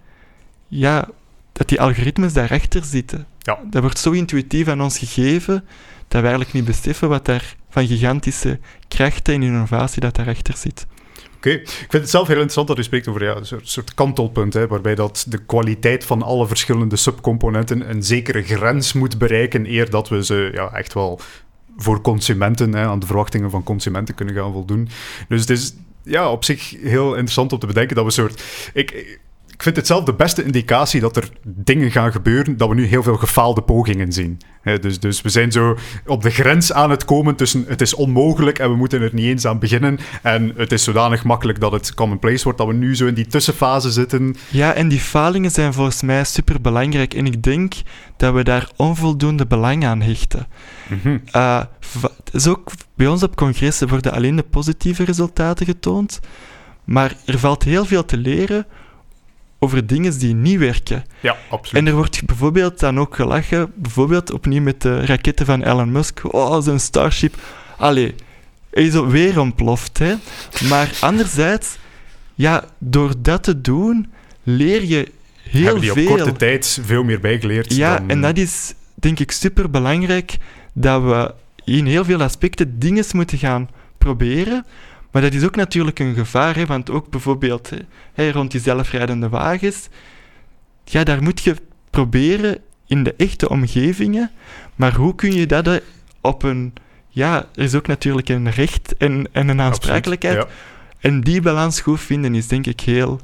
ja, dat die algoritmes daarachter zitten. Ja. Dat wordt zo intuïtief aan ons gegeven dat we eigenlijk niet beseffen wat daar van gigantische krachten en innovatie dat daarachter zit. Oké, ik vind het zelf heel interessant dat u spreekt over ja, een soort, soort kantelpunt, hè, waarbij dat de kwaliteit van alle verschillende subcomponenten een zekere grens moet bereiken, eer dat we ze ja, echt wel voor consumenten, hè, aan de verwachtingen van consumenten kunnen gaan voldoen. Dus het is ja, op zich heel interessant om te bedenken dat we soort... Ik, ik vind het zelf de beste indicatie dat er dingen gaan gebeuren, dat we nu heel veel gefaalde pogingen zien. dus, dus we zijn zo op de grens aan het komen tussen het is onmogelijk en we moeten er niet eens aan beginnen. En het is zodanig makkelijk dat het commonplace wordt, dat we nu zo in die tussenfase zitten. Ja, en die falingen zijn volgens mij super belangrijk. En ik denk dat we daar onvoldoende belang aan hechten. Mm het is ook bij ons op congressen worden alleen de positieve resultaten getoond. Maar er valt heel veel te leren over dingen die niet werken. Ja, absoluut. En er wordt bijvoorbeeld dan ook gelachen, bijvoorbeeld opnieuw met de raketten van Elon Musk. Oh, zijn Starship. Allee, hij is weer ontploft. Hè. Maar anderzijds, ja, door dat te doen, leer je heel Hebben die veel. op korte tijd veel meer bijgeleerd. Ja, dan... en dat is denk ik super belangrijk dat we in heel veel aspecten dingen moeten gaan proberen. Maar dat is ook natuurlijk een gevaar, hè, want ook bijvoorbeeld hè, rond die zelfrijdende wagens. Ja, daar moet je proberen in de echte omgevingen. Maar hoe kun je dat op een. Ja, er is ook natuurlijk een recht en, en een aansprakelijkheid. Absoluut, En die balans goed vinden is denk ik heel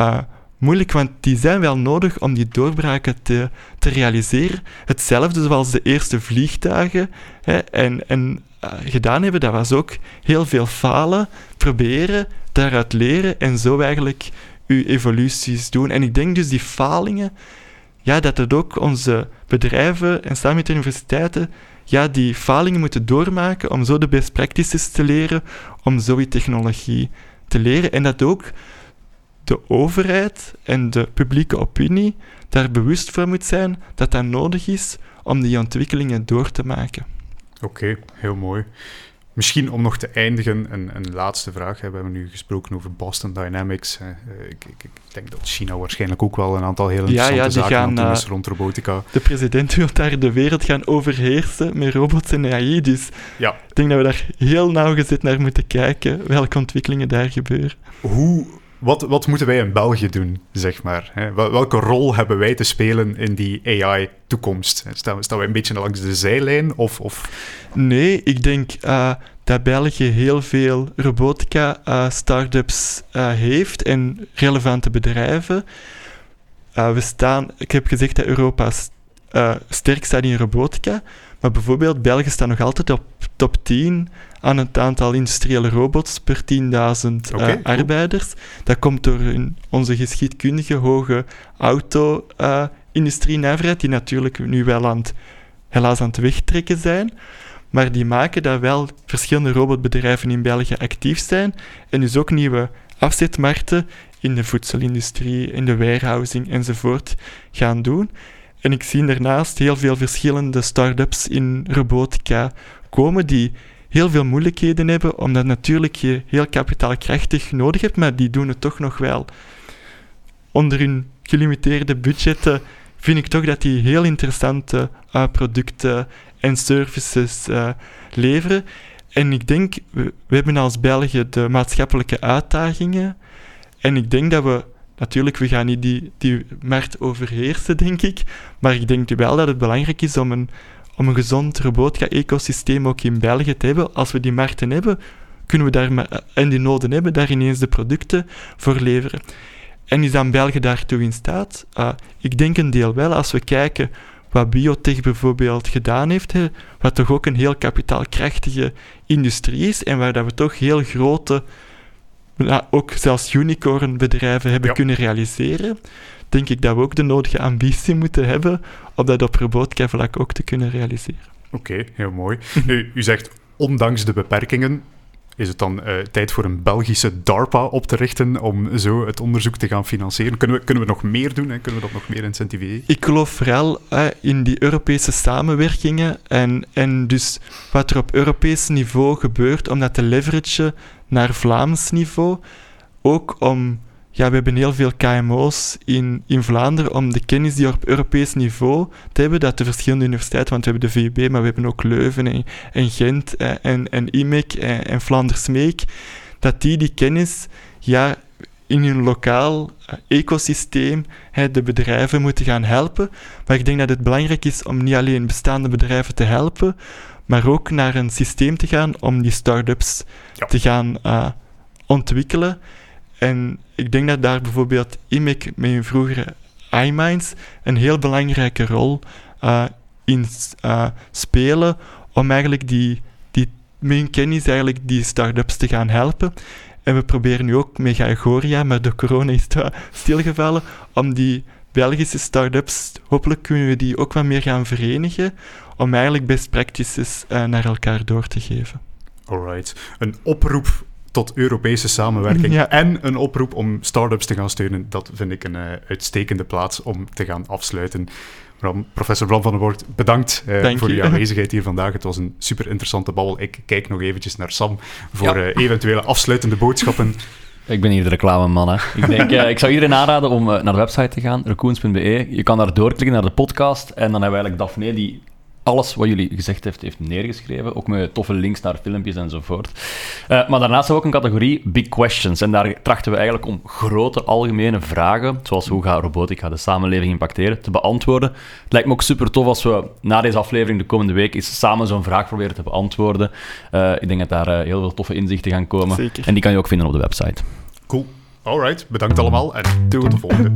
uh, moeilijk, want die zijn wel nodig om die doorbraken te, te realiseren. Hetzelfde zoals de eerste vliegtuigen hè, en, en gedaan hebben, dat was ook heel veel falen, proberen, daaruit leren en zo eigenlijk uw evoluties doen. En ik denk dus die falingen, ja, dat het ook onze bedrijven en samen met universiteiten ja, die falingen moeten doormaken om zo de best practices te leren, om zo die technologie te leren. En dat ook de overheid en de publieke opinie daar bewust van moet zijn dat dat nodig is om die ontwikkelingen door te maken. Oké, okay, heel mooi. Misschien om nog te eindigen, een, een laatste vraag. We hebben nu gesproken over Boston Dynamics. Ik, ik, ik, denk dat China waarschijnlijk ook wel een aantal heel interessante ja, ja, zaken gaan, aan doen is rond robotica. De president wil daar de wereld gaan overheersen met robots en AI. Dus ja. ik denk dat we daar heel nauwgezet naar moeten kijken, welke ontwikkelingen daar gebeuren. Hoe wat, wat moeten wij in België doen, zeg maar? Hè? Welke rol hebben wij te spelen in die AI-toekomst? Staan, staan wij een beetje langs de zijlijn? Of, of... Nee, ik denk uh, dat België heel veel robotica-startups uh, uh, heeft en relevante bedrijven. we staan, ik heb gezegd dat Europa sterk staat in robotica, maar bijvoorbeeld België staat nog altijd op top 10 aan het aantal industriële robots per 10.000 okay, uh, arbeiders. Dat komt door onze geschiedkundige hoge auto-industrie-nijverheid, die natuurlijk nu wel aan het, helaas aan het wegtrekken zijn. Maar die maken dat wel verschillende robotbedrijven in België actief zijn en dus ook nieuwe afzetmarkten in de voedselindustrie, in de warehousing enzovoort gaan doen. En ik zie daarnaast heel veel verschillende start-ups in robotica komen die heel veel moeilijkheden hebben, omdat natuurlijk je heel kapitaalkrachtig nodig hebt, maar die doen het toch nog wel. Onder hun gelimiteerde budgetten vind ik toch dat die heel interessante uh, producten en services uh, leveren. En ik denk, we, we hebben als België de maatschappelijke uitdagingen. En ik denk dat we Natuurlijk, we gaan niet die, die markt overheersen, denk ik. Maar ik denk wel dat het belangrijk is om een, om een gezond robotica-ecosysteem ook in België te hebben. Als we die markten hebben, kunnen we daar en die noden hebben, daar ineens de producten voor leveren. En is dan België daartoe in staat? Uh, ik denk een deel wel. Als we kijken wat biotech bijvoorbeeld gedaan heeft, hè, wat toch ook een heel kapitaalkrachtige industrie is en waar dat we toch heel grote ja, ook zelfs unicorn-bedrijven hebben ja. kunnen realiseren, denk ik dat we ook de nodige ambitie moeten hebben om dat op robotica-vlak ook te kunnen realiseren. Oké, okay, heel mooi. nu, u zegt, ondanks de beperkingen, is het dan uh, tijd voor een Belgische DARPA op te richten om zo het onderzoek te gaan financieren? Kunnen we, kunnen we nog meer doen en kunnen we dat nog meer incentiveren? Ik geloof vooral uh, in die Europese samenwerkingen en, en dus wat er op Europees niveau gebeurt om dat te leveragen naar Vlaams niveau. Ook om, ja, we hebben heel veel KMO's in, in Vlaanderen om de kennis die op Europees niveau te hebben, dat de verschillende universiteiten, want we hebben de VUB, maar we hebben ook Leuven en, en Gent en, en IMEC en, en Vlaanders Meek, dat die die kennis ja, in hun lokaal eh, ecosysteem de bedrijven moeten gaan helpen. Maar ik denk dat het belangrijk is om niet alleen bestaande bedrijven te helpen, maar ook naar een systeem te gaan om die start-ups Te gaan eh, ontwikkelen. En ik denk dat daar bijvoorbeeld IMEC met hun vroegere iMinds een heel belangrijke rol eh, in eh, spelen om eigenlijk die, die, met hun kennis eigenlijk die start-ups te gaan helpen. En we proberen nu ook met Gaegoria, maar door corona is stilgevallen, om die Belgische start-ups, hopelijk kunnen we die ook wat meer gaan verenigen, om eigenlijk best practices eh, naar elkaar door te geven. Alright. Een oproep tot Europese samenwerking (laughs) Ja. en een oproep om start-ups te gaan steunen. Dat vind ik een eh, uitstekende plaats om te gaan afsluiten. Bram, professor Bram van den Voort, bedankt eh, voor je. uw (laughs) aanwezigheid hier vandaag. Het was een super interessante babbel. Ik kijk nog eventjes naar Sam voor Ja. eh, eventuele afsluitende boodschappen. Ik ben hier de reclameman, hè. Ik, denk, eh, ik zou iedereen aanraden om naar de website te gaan, raccoons.be. Je kan daar doorklikken naar de podcast en dan hebben we eigenlijk Daphne die alles wat jullie gezegd heeft, heeft neergeschreven. Ook met toffe links naar filmpjes enzovoort. Eh maar daarnaast hebben we ook een categorie Big Questions. En daar trachten we eigenlijk om grote algemene vragen, zoals hoe gaat robotica de samenleving impacteren, te beantwoorden. Het lijkt me ook super tof als we na deze aflevering de komende week eens samen zo'n vraag proberen te beantwoorden. Eh, ik denk dat daar eh, heel veel toffe inzichten gaan komen. Zeker. En die kan je ook vinden op de website. Cool. Alright, bedankt allemaal en tot de volgende.